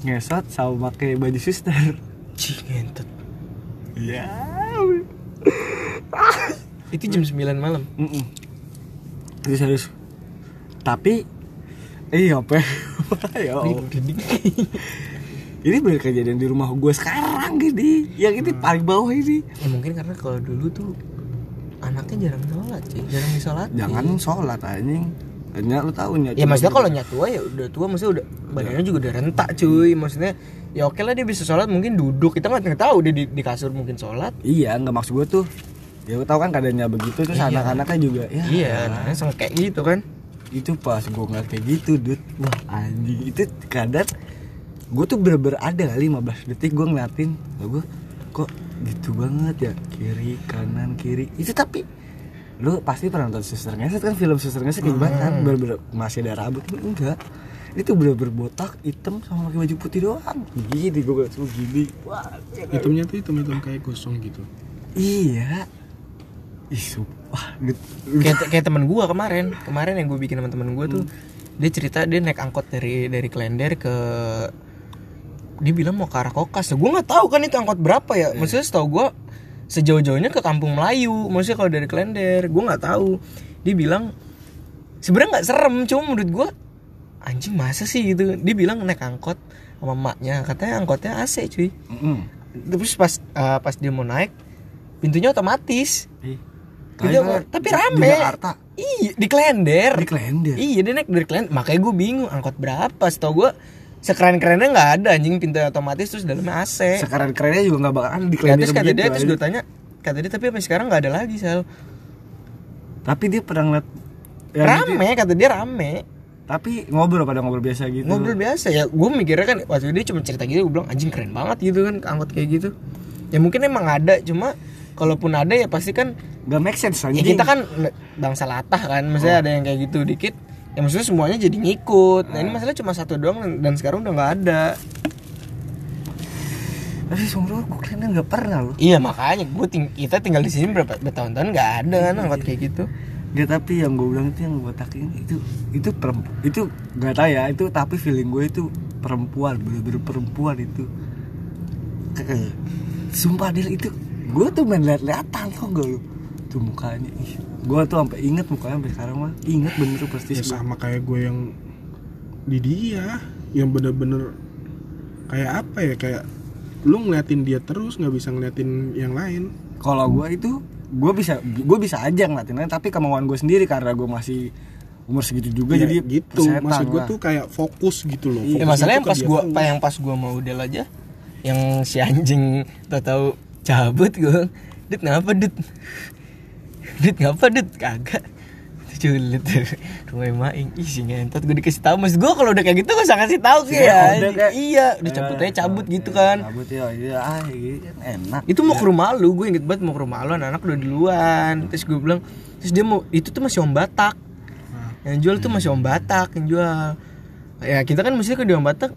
ngesot sama pakai baju suster Cih, ngentot. iya. Itu jam 9 malam. Mm-mm. terus harus tapi iya apa ya? Allah. ini bener kejadian di rumah gue sekarang gini yang ini paling bawah ini. Ya mungkin karena kalau dulu tuh anaknya jarang sholat sih, jarang disolat. jangan sholat anjing hanya lu tahu nya Ya maksudnya kalau nyat tua ya udah tua maksudnya udah badannya juga udah rentak cuy. Maksudnya ya oke lah dia bisa sholat mungkin duduk kita nggak tahu dia di, di kasur mungkin sholat. iya nggak maksud gue tuh ya lu tahu kan keadaannya begitu terus Iya. anak-anaknya juga ya Iya, nah sama kayak gitu kan. itu pas gue ngeliat kayak gitu dud wah anjing itu kadang gue tuh bener-bener ada kali 15 detik gue ngeliatin gue kok gitu banget ya? Kiri kanan kiri. Itu tapi lu pasti pernah nonton suster ngeset kan? Film suster ngeset kayak gimana kan? Bener-bener masih ada rambut. Ini enggak. Itu bener-bener botak hitam sama pakai baju putih doang. Gini gue langsung gini. Wah hitamnya tuh hitam hitam kayak gosong gitu. Iya. Ih sumpah Dud. kayak kayak teman gua kemarin. Kemarin yang gue bikin sama temen gua tuh dia cerita dia naik angkot dari dari Klender ke dia bilang mau ke arah Kokas gue nggak tahu kan itu angkot berapa ya maksudnya setahu gue sejauh-jauhnya ke Kampung Melayu maksudnya kalau dari Klender gue nggak tahu dia bilang sebenarnya nggak serem cuma menurut gue anjing masa sih gitu dia bilang naik angkot sama emaknya katanya angkotnya AC cuy Mm-mm. terus pas eh, pas dia mau naik pintunya otomatis. Gitu, Kayaknya tapi rame. di Jakarta Iya, di Klender. di Klender Iya, dia naik dari Klender. Makanya gue bingung angkot berapa. Setahu gue sekeren-kerennya nggak ada anjing pintu otomatis terus dalamnya AC. sekarang kerennya juga nggak bakal ada di Ya, terus kata begitu, dia terus gue tanya, kata dia tapi sampai sekarang nggak ada lagi sel. tapi dia pernah ngeliat ya, gitu. rame, kata dia rame. tapi ngobrol pada ngobrol biasa gitu Ngobrol biasa ya. Gue mikirnya kan waktu dia cuma cerita gitu, gue bilang anjing keren banget gitu kan angkot kayak gitu. Ya mungkin emang ada, cuma kalaupun ada ya pasti kan nggak make sense ya anjing kita kan bangsa latah kan maksudnya ada yang kayak gitu dikit ya maksudnya semuanya jadi ngikut. Nah ini masalah cuma satu doang dan- sekarang udah nggak ada. Tapi sungguh gue keren nggak pernah loh. Iya makanya gue ting kita tinggal di sini berapa bertahun-tahun nggak ada kan angkot kayak gitu. Nggak tapi yang gue bilang itu yang botak ini itu itu perempuan itu nggak tahu ya itu tapi feeling gue itu perempuan bener-bener perempuan itu. Kayak- sumpah dia itu gue tuh main liat-liatan tau gak lu? Tuh mukanya ih gue tuh sampai inget mukanya sampai sekarang mah inget bener pasti ya sama kayak gue yang di dia yang bener-bener kayak apa ya kayak lu ngeliatin dia terus nggak bisa ngeliatin yang lain. Kalau gue itu gue bisa gue bisa aja ngeliatin lain tapi kemauan gue sendiri karena gue masih umur segitu juga Ya, jadi gitu. maksud gue tuh kayak fokus gitu loh ya Fokusnya masalahnya tuh yang pas pas yang pas gua mau model aja yang si anjing tau tahu cabut gue dit ngapa dit dit ngapa dit kagak. Culit rumah maing. Ih si ngentot. Gue dikasih tahu mas gue kalau udah kayak gitu gue sangat kasih tahu Iya, udah kayak- iya udah cabut aja cabut gitu kan. cabut ya iya ah gitu kan enak. Itu mau ke rumah lu gue inget banget mau ke rumah lu anak udah duluan. Terus gue bilang terus dia mau itu tuh masih om batak. Yang jual tuh masih om batak yang jual. Ya kita kan mesti ke di om batak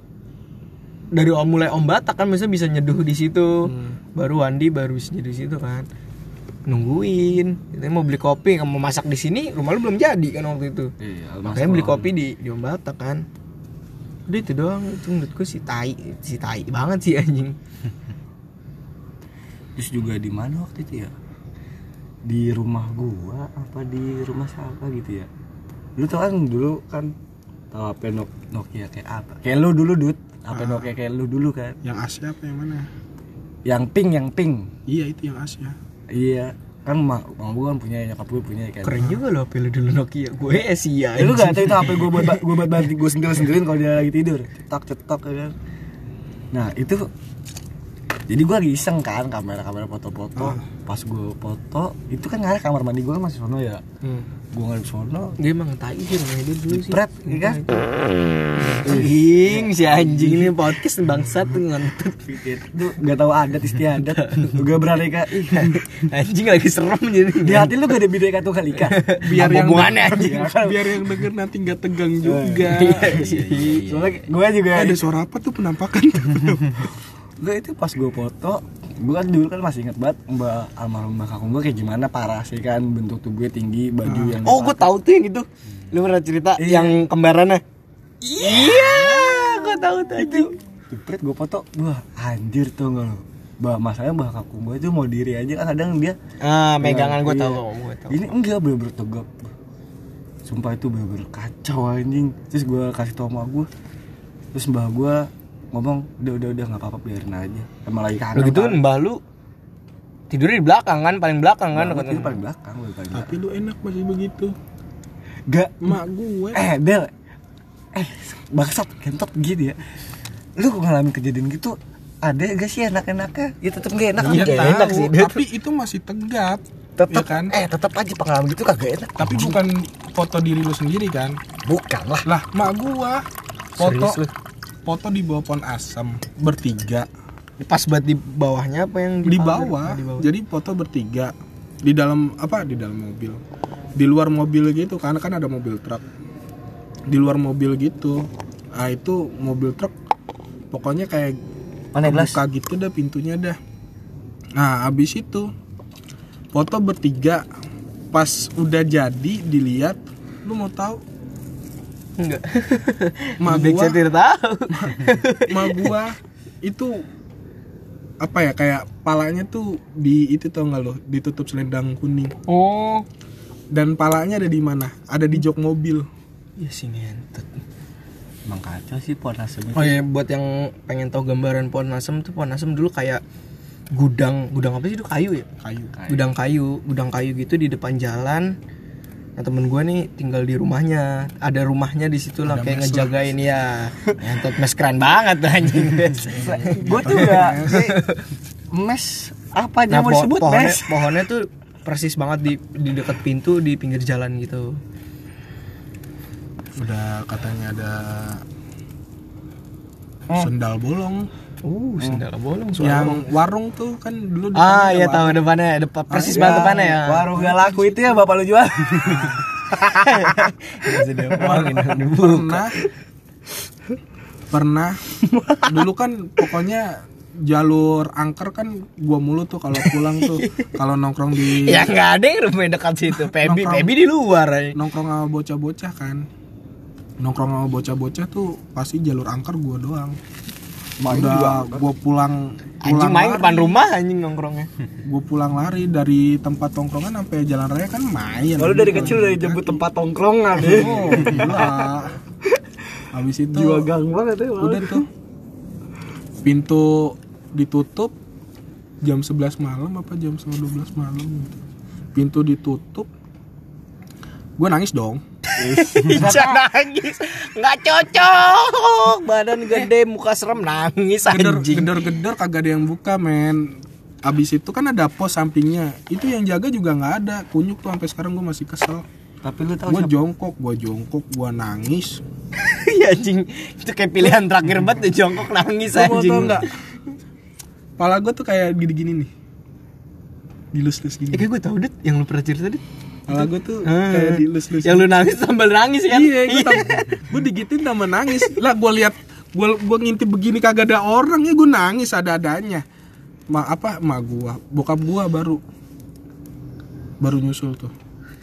dari om mulai om batak kan mesti bisa nyeduh di situ. Baru Wandi baru bisa jadi di situ kan nungguin kita mau beli kopi kamu mau masak di sini rumah lu belum jadi kan waktu itu Iya, makanya beli kopi di di Om Batak kan udah itu doang itu menurutku si tai si tai banget sih anjing Terus juga di mana waktu itu ya? Di rumah gua apa di rumah siapa gitu ya? Lu tau kan dulu kan tau HP Nok- Nokia kayak apa? Kayak lu dulu Dut. HP Nokia kayak lu dulu kan. yang Asia apa yang mana Yang pink, yang pink. iya itu yang Asia Iya, kan mak mak gua kan punya, nyokap gua punya kan. keren juga loh lu dulu Nokia. Gue Asia Ya, lu gak tau itu HP gue buat gue buat banting gue sendiri sendiriin kalau dia lagi tidur. Cetak cetak ya kan. Nah itu jadi gue lagi iseng kan kamera kamera foto-foto pas gue foto itu kan ngarah kamar mandi gue kan masih sono ya. Hmm. Gue ngadep sono dia emang tai sih rumahnya dia dulu sih. Pret, iya kan? Anjing si anjing ini podcast bangsat tuh ngentut pikir. Lu gak tahu adat istiadat. Gue berani kak. Ih anjing lagi serem jadi. Di hati lu gak ada bideka tuh kali kak biar yang hubungannya, anjing? biar yang denger nanti nggak tegang juga. Iya sih. soalnya gue juga Eh, ada suara apa tuh penampakan? Gue itu pas gue foto gue kan dulu kan masih inget banget mbak almarhum mbak kakung gue kayak gimana parah sih kan bentuk tubuhnya tinggi baju yang Oh, gue tahu tuh yang itu. Lu pernah cerita Iya. yang kembarannya? Iya, gue tahu tuh anjing. Jepret gue foto, wah anjir tuh nggak lo Bah, masalahnya bah kakung gue itu mau diri aja kan kadang dia Ah, megangan gue Iya. tahu, gue tahu. Ini enggak bener-bener tegap Sumpah itu bener-bener kacau anjing Terus gue kasih tau sama gue Terus mbah gue ngomong udah udah udah nggak apa-apa biarin aja. Emang lagi kangen Begitu kan. mbah lu tidurnya di belakang kan, paling belakang kan. Tidur paling belakang gua paling belakang. tapi lu enak masih begitu. Gak mak gue. Eh Del. Eh bangsat kentot gitu ya. Lu ngalamin kejadian gitu? Ada gak sih enak-enaknya? Ya tetep gak enak Iya, kan? nggak enak sih, tapi itu masih tegap tetep ya kan? eh tetep aja pengalaman gitu kagak enak. Tapi bukan foto diri lu sendiri kan? Bukan lah. Lah mak gua. Foto Serius lu? Foto di bawah pohon asam bertiga Pas buat di bawahnya apa yang di pagar? bawah. Oh, di bawah. jadi foto bertiga di dalam apa di dalam mobil di luar mobil gitu karena kan ada mobil truk di luar mobil gitu ah itu mobil truk pokoknya kayak gelas? buka gitu dah pintunya dah nah abis itu foto bertiga pas udah jadi dilihat lu mau tahu Enggak. Mak Back gua- setir tahu. ma gua itu apa ya kayak palanya tuh di itu tau nggak lo ditutup selendang kuning Oh. dan palanya ada di mana ada di jok mobil Iya sih ngentot. emang kacau sih pohon asem Oh iya buat yang pengen tahu gambaran pohon asem tuh pohon asem dulu kayak gudang gudang apa sih itu kayu ya? kayu Gudang kayu, gudang kayu gitu di depan jalan. Nah temen gue nih tinggal di rumahnya, ada rumahnya di situ lah kayak ngejagain ya. Ngentot mes keren banget tuh anjing. gue tuh gak mes apa aja nah mau po- disebut pohonnya, mes pohonnya tuh persis banget di di dekat pintu di pinggir jalan gitu. udah katanya ada Oh. sendal bolong Uh, sendal bolong yang warung tuh kan dulu Ah, depannya iya ada tahu depannya, depan persis Ya, banget depannya ya. warung gak laku itu ya bapak lu jual Sudah pernah pernah dulu kan pokoknya jalur angker kan gua mulu tuh kalau pulang tuh kalau nongkrong di Ya nggak ada yang rumahnya dekat situ. Pebi, Nongkrong. Pebi di luar. aja. nongkrong sama bocah-bocah kan nongkrong sama bocah-bocah tuh pasti jalur angker gua doang udah gua pulang Anjing pulang main lari. depan rumah anjing nongkrongnya. gua pulang lari dari tempat tongkrongan sampai jalan raya kan main Lalu dari kecil udah jemput tempat tongkrongan ya. oh gila habis itu Jiwa gang banget ya. udah tuh pintu ditutup jam 11 malam apa jam 12 malam gitu. pintu ditutup gue nangis dong Jangan nangis. Nggak cocok. Badan gede, muka serem nangis gedor anjing. gedor gedor kagak ada yang buka men abis itu kan ada pos sampingnya itu yang jaga juga nggak ada kunyuk tuh sampai sekarang gue masih kesel Tapi lu tahu gue siapa? jongkok gue jongkok gue nangis Iya anjing. Itu kayak pilihan terakhir banget tuh jongkok nangis mau anjing. nggak pala gue tuh kayak gini-gini nih dilus-lus gini kayak gue tau Dit, yang lu pernah cerita Dit. Pala gue tuh Ah. kayak dilus-lus Yang lu nangis sambil nangis kan? Iya, gue gue digitin sama nangis. Lah gue lihat gue gue ngintip begini kagak ada orang ya gue nangis ada adanya. Ma apa ma gua, bokap gua baru. baru nyusul tuh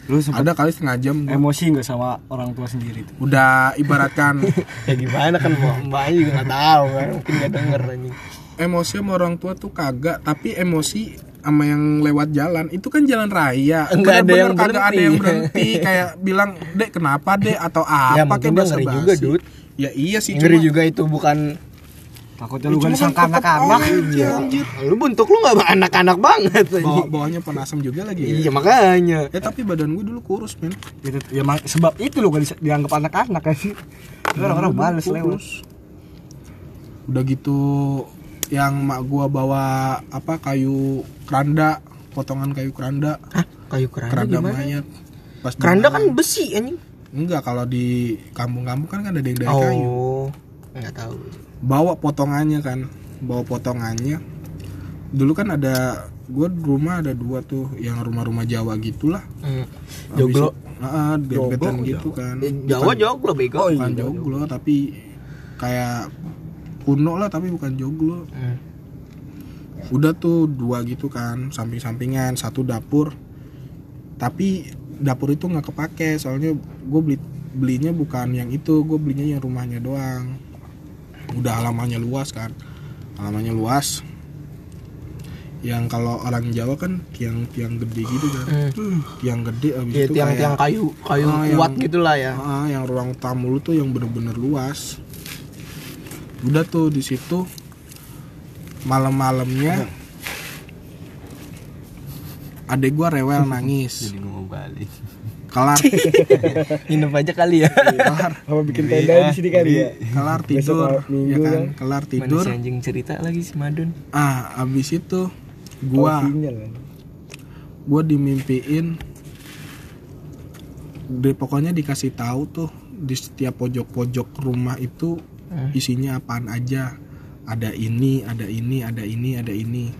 lu ada kali setengah jam gua. emosi nggak sama orang tua sendiri tuh udah ibaratkan ya gimana kan mbak mbaknya juga nggak tahu kan mungkin nggak denger anjing emosi sama orang tua tuh kagak tapi emosi sama yang lewat jalan itu kan jalan raya Enggak ada yang kagak ada berhenti. yang berhenti kayak bilang dek kenapa dek atau apa Ya, kayak basa-basi. juga, Dut. ya iya sih ngeri cuma- juga itu bukan takutnya Ya, lu cuma kan disangka tetep anak-anak aja, anjir. lu bentuk lu nggak anak-anak banget Bawa, anjing. bawahnya penasem juga lagi ya. iya makanya ya tapi badan gue dulu kurus men gitu ya mak- sebab itu lu gak dianggap anak-anak kan sih orang-orang males lewat udah gitu yang mak gua bawa apa kayu keranda potongan kayu keranda. Hah? kayu keranda, keranda gimana? mayat. Pas keranda kan besi anjing. Enggak kalau di kampung-kampung kan kan ada yang dari kayu. oh nggak tahu. Bawa potongannya kan bawa potongannya. Dulu kan ada gue rumah ada dua tuh yang rumah-rumah Jawa gitulah. Hmm. Joglo? Ah, dempetan gitu kan. Eh, Jawa joglo bego. bukan joglo tapi kayak kuno lah tapi bukan joglo Hmm. udah tuh dua gitu kan samping-sampingan satu dapur tapi dapur itu nggak kepake soalnya gue beli belinya bukan yang itu gue belinya yang rumahnya doang udah halamannya luas kan halamannya luas yang kalau orang Jawa kan tiang-tiang gede gitu kan Hmm. tiang gede abis ya itu tiang-tiang kayak kayu kayu Ah, kuat yang- gitulah ya Ah, yang ruang tamu lu tuh yang bener-bener luas. Udah tuh di situ malam-malamnya adek gua rewel nangis. jadi gue mau balik. Kelar. Nginep aja kali ya. Kelar. Apa bikin tenda di sini kali ya? Kelar tidur ya kan? kan. kelar Mana tidur. si anjing cerita lagi si Madun? Ah, abis itu gua kan? gua dimimpiin di pokoknya dikasih tahu tuh di setiap pojok-pojok rumah itu Hmm. isinya apaan aja? Ada ini ada ini ada ini ada ini.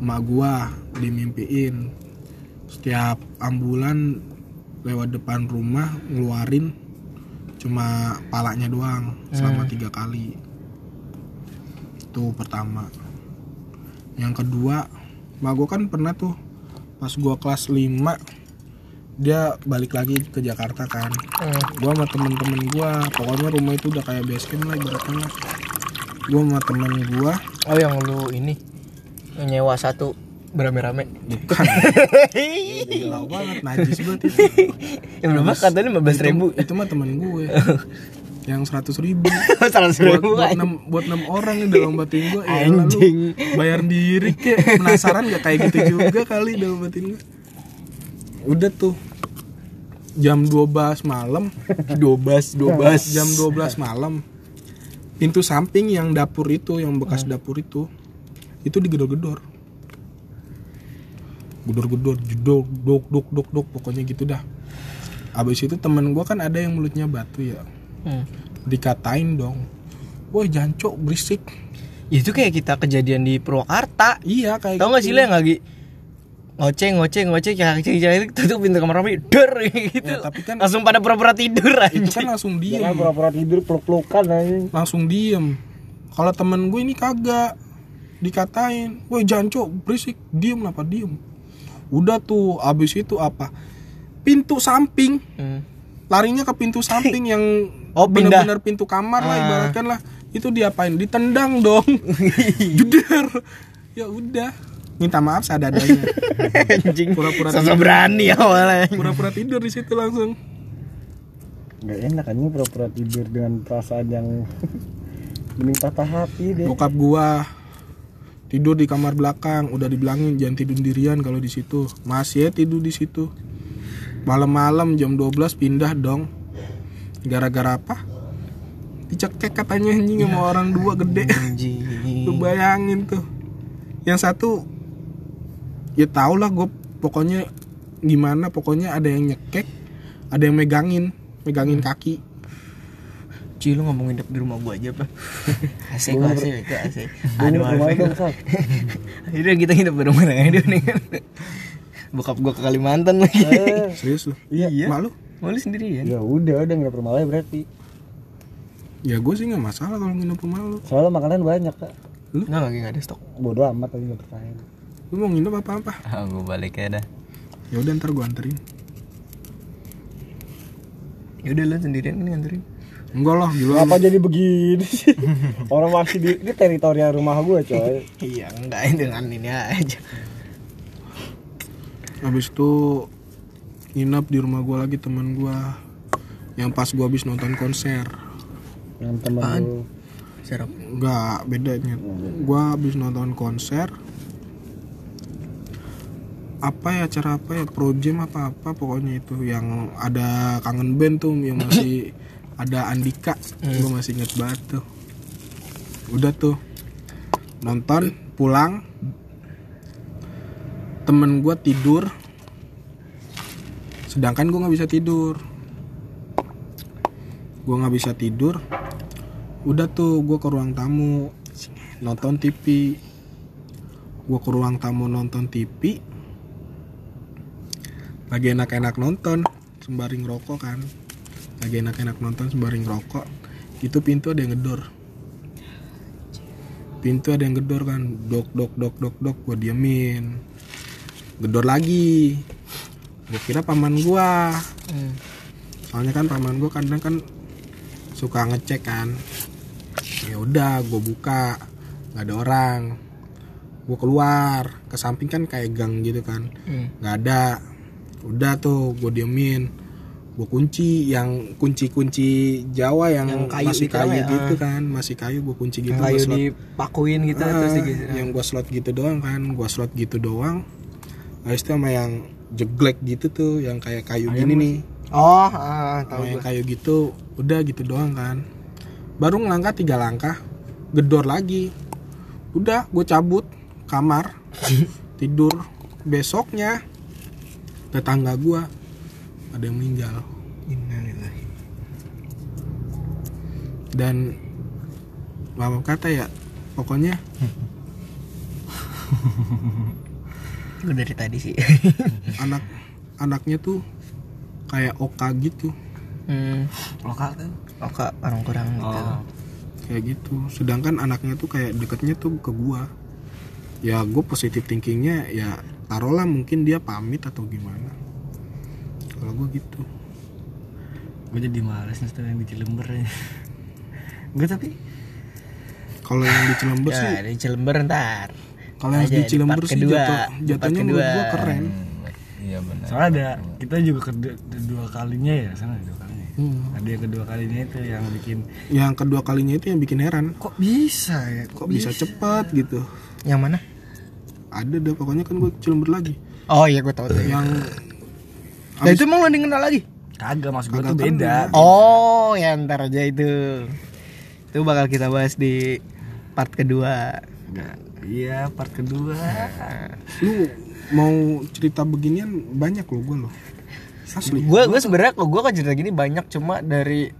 Emak gua dimimpiin. Setiap ambulan lewat depan rumah ngeluarin cuma palanya doang selama tiga kali. Itu pertama. Yang kedua emak gua kan pernah tuh pas gua kelas 5 dia balik lagi ke Jakarta kan. Gua sama temen-temen gua pokoknya rumah itu udah kayak base camp lah ibaratnya lah. gua sama temen gua. Oh yang lu ini yang nyewa satu berame-rame. Bukan. Gila banget najis banget itu. Yang berapa? Katanya lima belas ribu. Itu mah temen gue yang seratus ribu. seratus ribu. Buat, enam, buat enam orang nih dalam batin gue ya elah lu Anjing. bayar diri kek penasaran gak kayak gitu juga kali dalam batin gue udah tuh. Jam 12 malam. Dua belas dua belas. Jam 12 malam. Pintu samping yang dapur itu yang bekas dapur itu itu digedor-gedor. Gedor-gedor jedok dok dok dok dok pokoknya gitu dah. Abis itu temen gua kan ada yang mulutnya batu ya. Hmm. dikatain dong. Woi jancok berisik. Itu kayak kita kejadian di Purwakarta. Iya kayak tau gak gitu. sih lo yang lagi ngoceh ngoceh ngoceh kayak cek cek tutup pintu kamar mandi der gitu. Ya, tapi kan- langsung pada pura-pura tidur itu aja kan langsung diem. Jangan pura-pura tidur peluk-pelukan aja langsung diem. Kalau temen gue ini kagak dikatain woi jancok berisik. Diem kenapa diem? Udah tuh abis itu apa? Pintu samping. Hmm. larinya ke pintu samping yang Oh, bener-bener pintu kamar lah Ah. ibaratkan lah. Itu diapain? Ditendang dong. Jeder. Ya udah minta maaf seadanya anjing. Pura-pura sosok berani awalnya. Pura-pura tidur di situ langsung. Gak enak kan pura-pura tidur dengan perasaan yang Mending patah hati deh bokap gua tidur di kamar belakang udah dibilangin jangan tidur sendirian kalau di situ. Masih ya tidur di situ. Malam-malam jam 12 pindah dong. Gara-gara apa? Dicekek katanya anjing sama orang dua gede. Anjing. Lu bayangin tuh. Yang satu ya tau lah gue pokoknya gimana pokoknya ada yang nyekek ada yang megangin megangin kaki. Ci lu ngomong nginep di rumah gua aja apa AC kok AC itu AC ada rumah wifi dong Sat Udah kita nginep di rumah aja nih. Bokap gua ke Kalimantan lagi. Eh, serius lu? Iya. Malu? Malu sendirian Ya? Udah udah nggak rumah lain berarti. Ya gue sih nggak masalah kalau nginep rumah lu. Soalnya makanan banyak kak. Enggak lagi gak ada stok? Bodoh amat tadi nggak percaya lu mau nginep apa apa? Ah gue balik ya dah. Ya udah ntar gue anterin. Ya udah lu sendirian kan nganterin? Enggak lah gila. Apa jadi begini sih? Orang masih di ini teritorial rumah gue coy. iya enggak dengan ini aja. Habis itu nginap di rumah gue lagi teman gue yang pas gue habis nonton konser. Yang teman serap Enggak, bedanya. Gua habis nonton konser. Apa ya acara apa ya? Pro Jam apa apa pokoknya itu yang ada kangen band tuh yang masih ada Andika. Gua masih inget banget tuh. Udah tuh. Nonton, pulang. Temen gua tidur. Sedangkan gua nggak bisa tidur. Gua nggak bisa tidur udah tuh gue ke ruang tamu nonton TV gue ke ruang tamu nonton TV lagi enak-enak nonton sembari ngerokok kan. Lagi enak-enak nonton sembari ngerokok. Itu pintu ada yang ngedor. Pintu ada yang gedor kan. Dok dok dok dok dok gue diemin. Gedor lagi. Gue kira paman gua. Soalnya kan paman gua kadang kan suka ngecek kan. Ya udah gue buka. Nggak ada orang. Gue keluar. Ke samping kan kayak gang gitu kan. Hmm. nggak ada udah tuh gue diemin. Gue kunci yang kunci-kunci Jawa yang, Yang kayu masih gitu kayu ya. gitu kan. Masih kayu gue kunci gitu kayu slot. dipakuin gitu Ah, terus gitu yang gue slot gitu doang kan gue slot gitu doang. Habis itu sama yang jeglek gitu tuh yang kayak kayu gini nih. oh ah, tahu yang kayu gitu udah gitu doang kan. Baru ngelangkah tiga langkah gedor lagi. Udah gue cabut kamar tidur. Besoknya tetangga gue ada yang meninggal. Innalillahi. dan mama kata ya pokoknya gue dari tadi sih. Anak anaknya tuh kayak oka gitu. Hmm. Lokal tuh. oke orang kurang gitu. Kayak gitu. Sedangkan anaknya tuh kayak deketnya tuh ke gua. Ya gue positif thinkingnya ya taruhlah mungkin dia pamit atau gimana kalau gue gitu Gue jadi males nih setelah yang di Cilember ya. Gue tapi kalau yang di Cilember sih ya di Cilember ntar kalau yang di Cilember sih kedua. jatuh jatuhnya menurut kedua. gue keren iya benar soalnya ada kita juga kedua, kedua kalinya ya sana dua kalinya. Hmm. Ada yang kedua kalinya itu yang bikin yang kedua kalinya itu yang bikin heran kok bisa ya? kok bisa cepet gitu yang mana ada deh pokoknya kan gue Cilember lagi. Oh iya gue tahu tuh. Yang nah itu emang lo ada yang kenal lagi? Kagak maksud gue tuh beda. oh ya ntar aja itu. Itu bakal kita bahas di part kedua. Iya, part kedua. lu mau cerita beginian banyak loh gue loh. Asli. gue gue sebenarnya kok gue kan cerita gini banyak cuma dari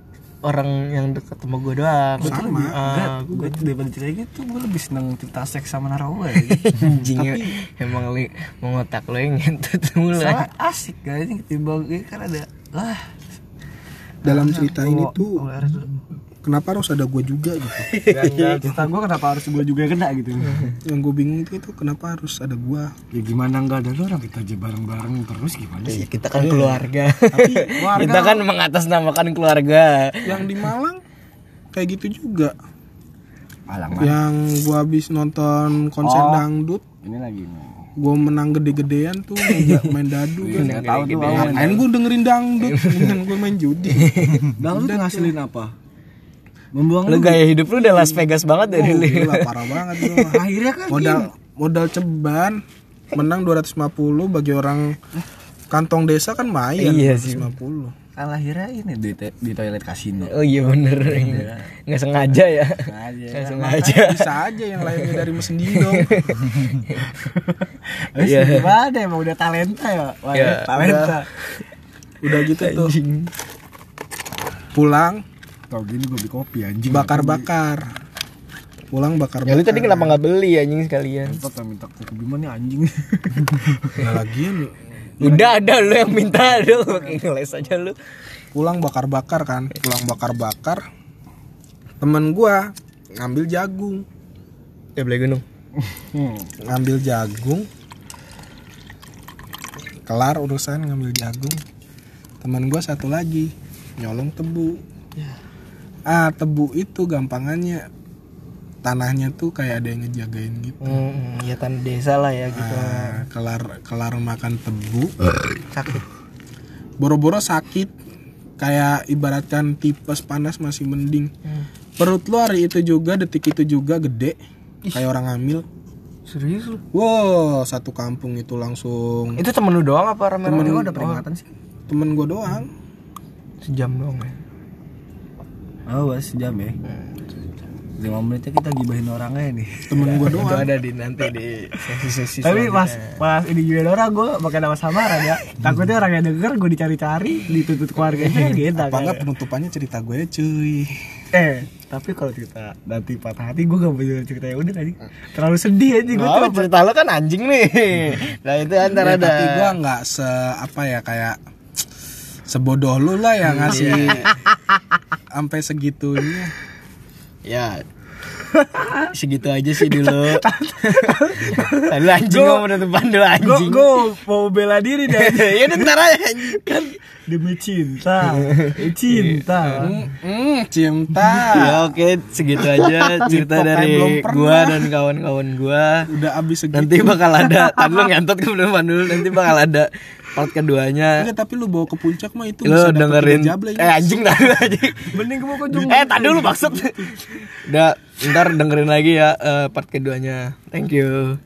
orang yang deket sama gue doang Sama. Gue tuh daripada cerita gitu, gue lebih seneng cerita seks sama narkoba ya. anjing emang li, mau ngotak lo yang ngentut mulu Soalnya asik guys, ini ketimbang ini kan ada lah. dalam cerita ini tuh kenapa harus ada gue juga gitu? Enggak, cerita gue kenapa harus gue juga kena gitu. yang gue bingung itu, itu kenapa harus ada gue ya gimana enggak ada lu orang kita aja bareng-bareng terus gimana Iya, sih? kita kan keluarga. Keluarga- kita kan mengatasnamakan keluarga. Yang di Malang kayak gitu juga. Alang yang gue habis nonton konser Oh. dangdut Ini lagi nih. gue menang gede-gedean tuh main, main dadu kan. Enggak tahu tuh ngapain gue dengerin dangdut mendingan gue main judi. Dangdut ngasilin apa? Membuang lu gaya hidup lu udah Las Vegas banget dari oh, lu. gila parah banget gue akhirnya kan modal modal ceban menang 250 bagi orang kantong desa kan mayan Iya sih. 250 kan akhirnya ini di, di toilet kasino. oh iya bener. Nggak sengaja ya? Nggak sengaja. Bisa aja yang lainnya dari mesin dong. Iya. Iya. Gimana emang? Udah talenta ya? Wah, Iya, talenta. udah gitu tuh. Pulang Tau gini gue beli kopi anjing. bakar-bakar. Pulang bakar ya lu tadi kenapa nggak beli anjing sekalian? Entot minta kopi gimana nih anjing. Nah, lagian udah ada lu yang minta lu. Kayak ngeles aja lu. Pulang bakar-bakar kan pulang bakar-bakar. Temen gua ngambil jagung. Ya beli gunung. Hmm. ngambil jagung. Kelar urusan ngambil jagung. Teman gue satu lagi nyolong tebu ah tebu itu gampangannya tanahnya tuh kayak ada yang ngejagain gitu Hmm, ya tanah desa lah ya gitu. Ah, kelar kelar makan tebu Sakit. boro-boro sakit kayak ibaratkan tipes panas masih mending Hmm. perut lu hari itu juga detik itu juga gede kayak orang hamil Serius lu? wow satu kampung itu langsung Itu temen lu doang apa rame-rame? Temen gua ada peringatan sih. temen gue doang Sejam doang ya. Oh, bos, sejam ya. Lima menitnya kita gibahin orangnya nih. temen gue Itu doang ada di nanti di sesi-sesi Tapi pas pas ini gibahin orang gue pakai nama samaran ya. Takutnya orang yang denger gue dicari-cari, dituntut keluarganya gitu. apa enggak penutupannya cerita gue cuy Eh, tapi kalau cerita nanti patah hati gue gak punya cerita yang udah tadi. Terlalu sedih aja gue Oh, cerita lo kan anjing nih. Nah, itu antara Ya, ada. tapi gue nggak se apa ya kayak sebodoh lu lah yang ngasih sampai segitunya Ya. Segitu aja sih dulu. Lalu anjing Gua- mau penutupan dulu Gue anjing. gue mau bela diri deh. ya udah ntar aja anjing. kan demi cinta, cinta. hmm, cinta Ya oke segitu aja cerita dari gua dan kawan-kawan gua. udah abis segitu Nanti bakal ada. Tadi lu ngentot ke depan dulu. Nanti bakal ada part keduanya. Enggak, tapi lu bawa ke puncak mah itu Lu bisa dengerin jable, eh anjing dah anjing. Mending ke ujung. Eh tadi dulu maksud. Udah ntar dengerin lagi ya eh, part keduanya. Thank you.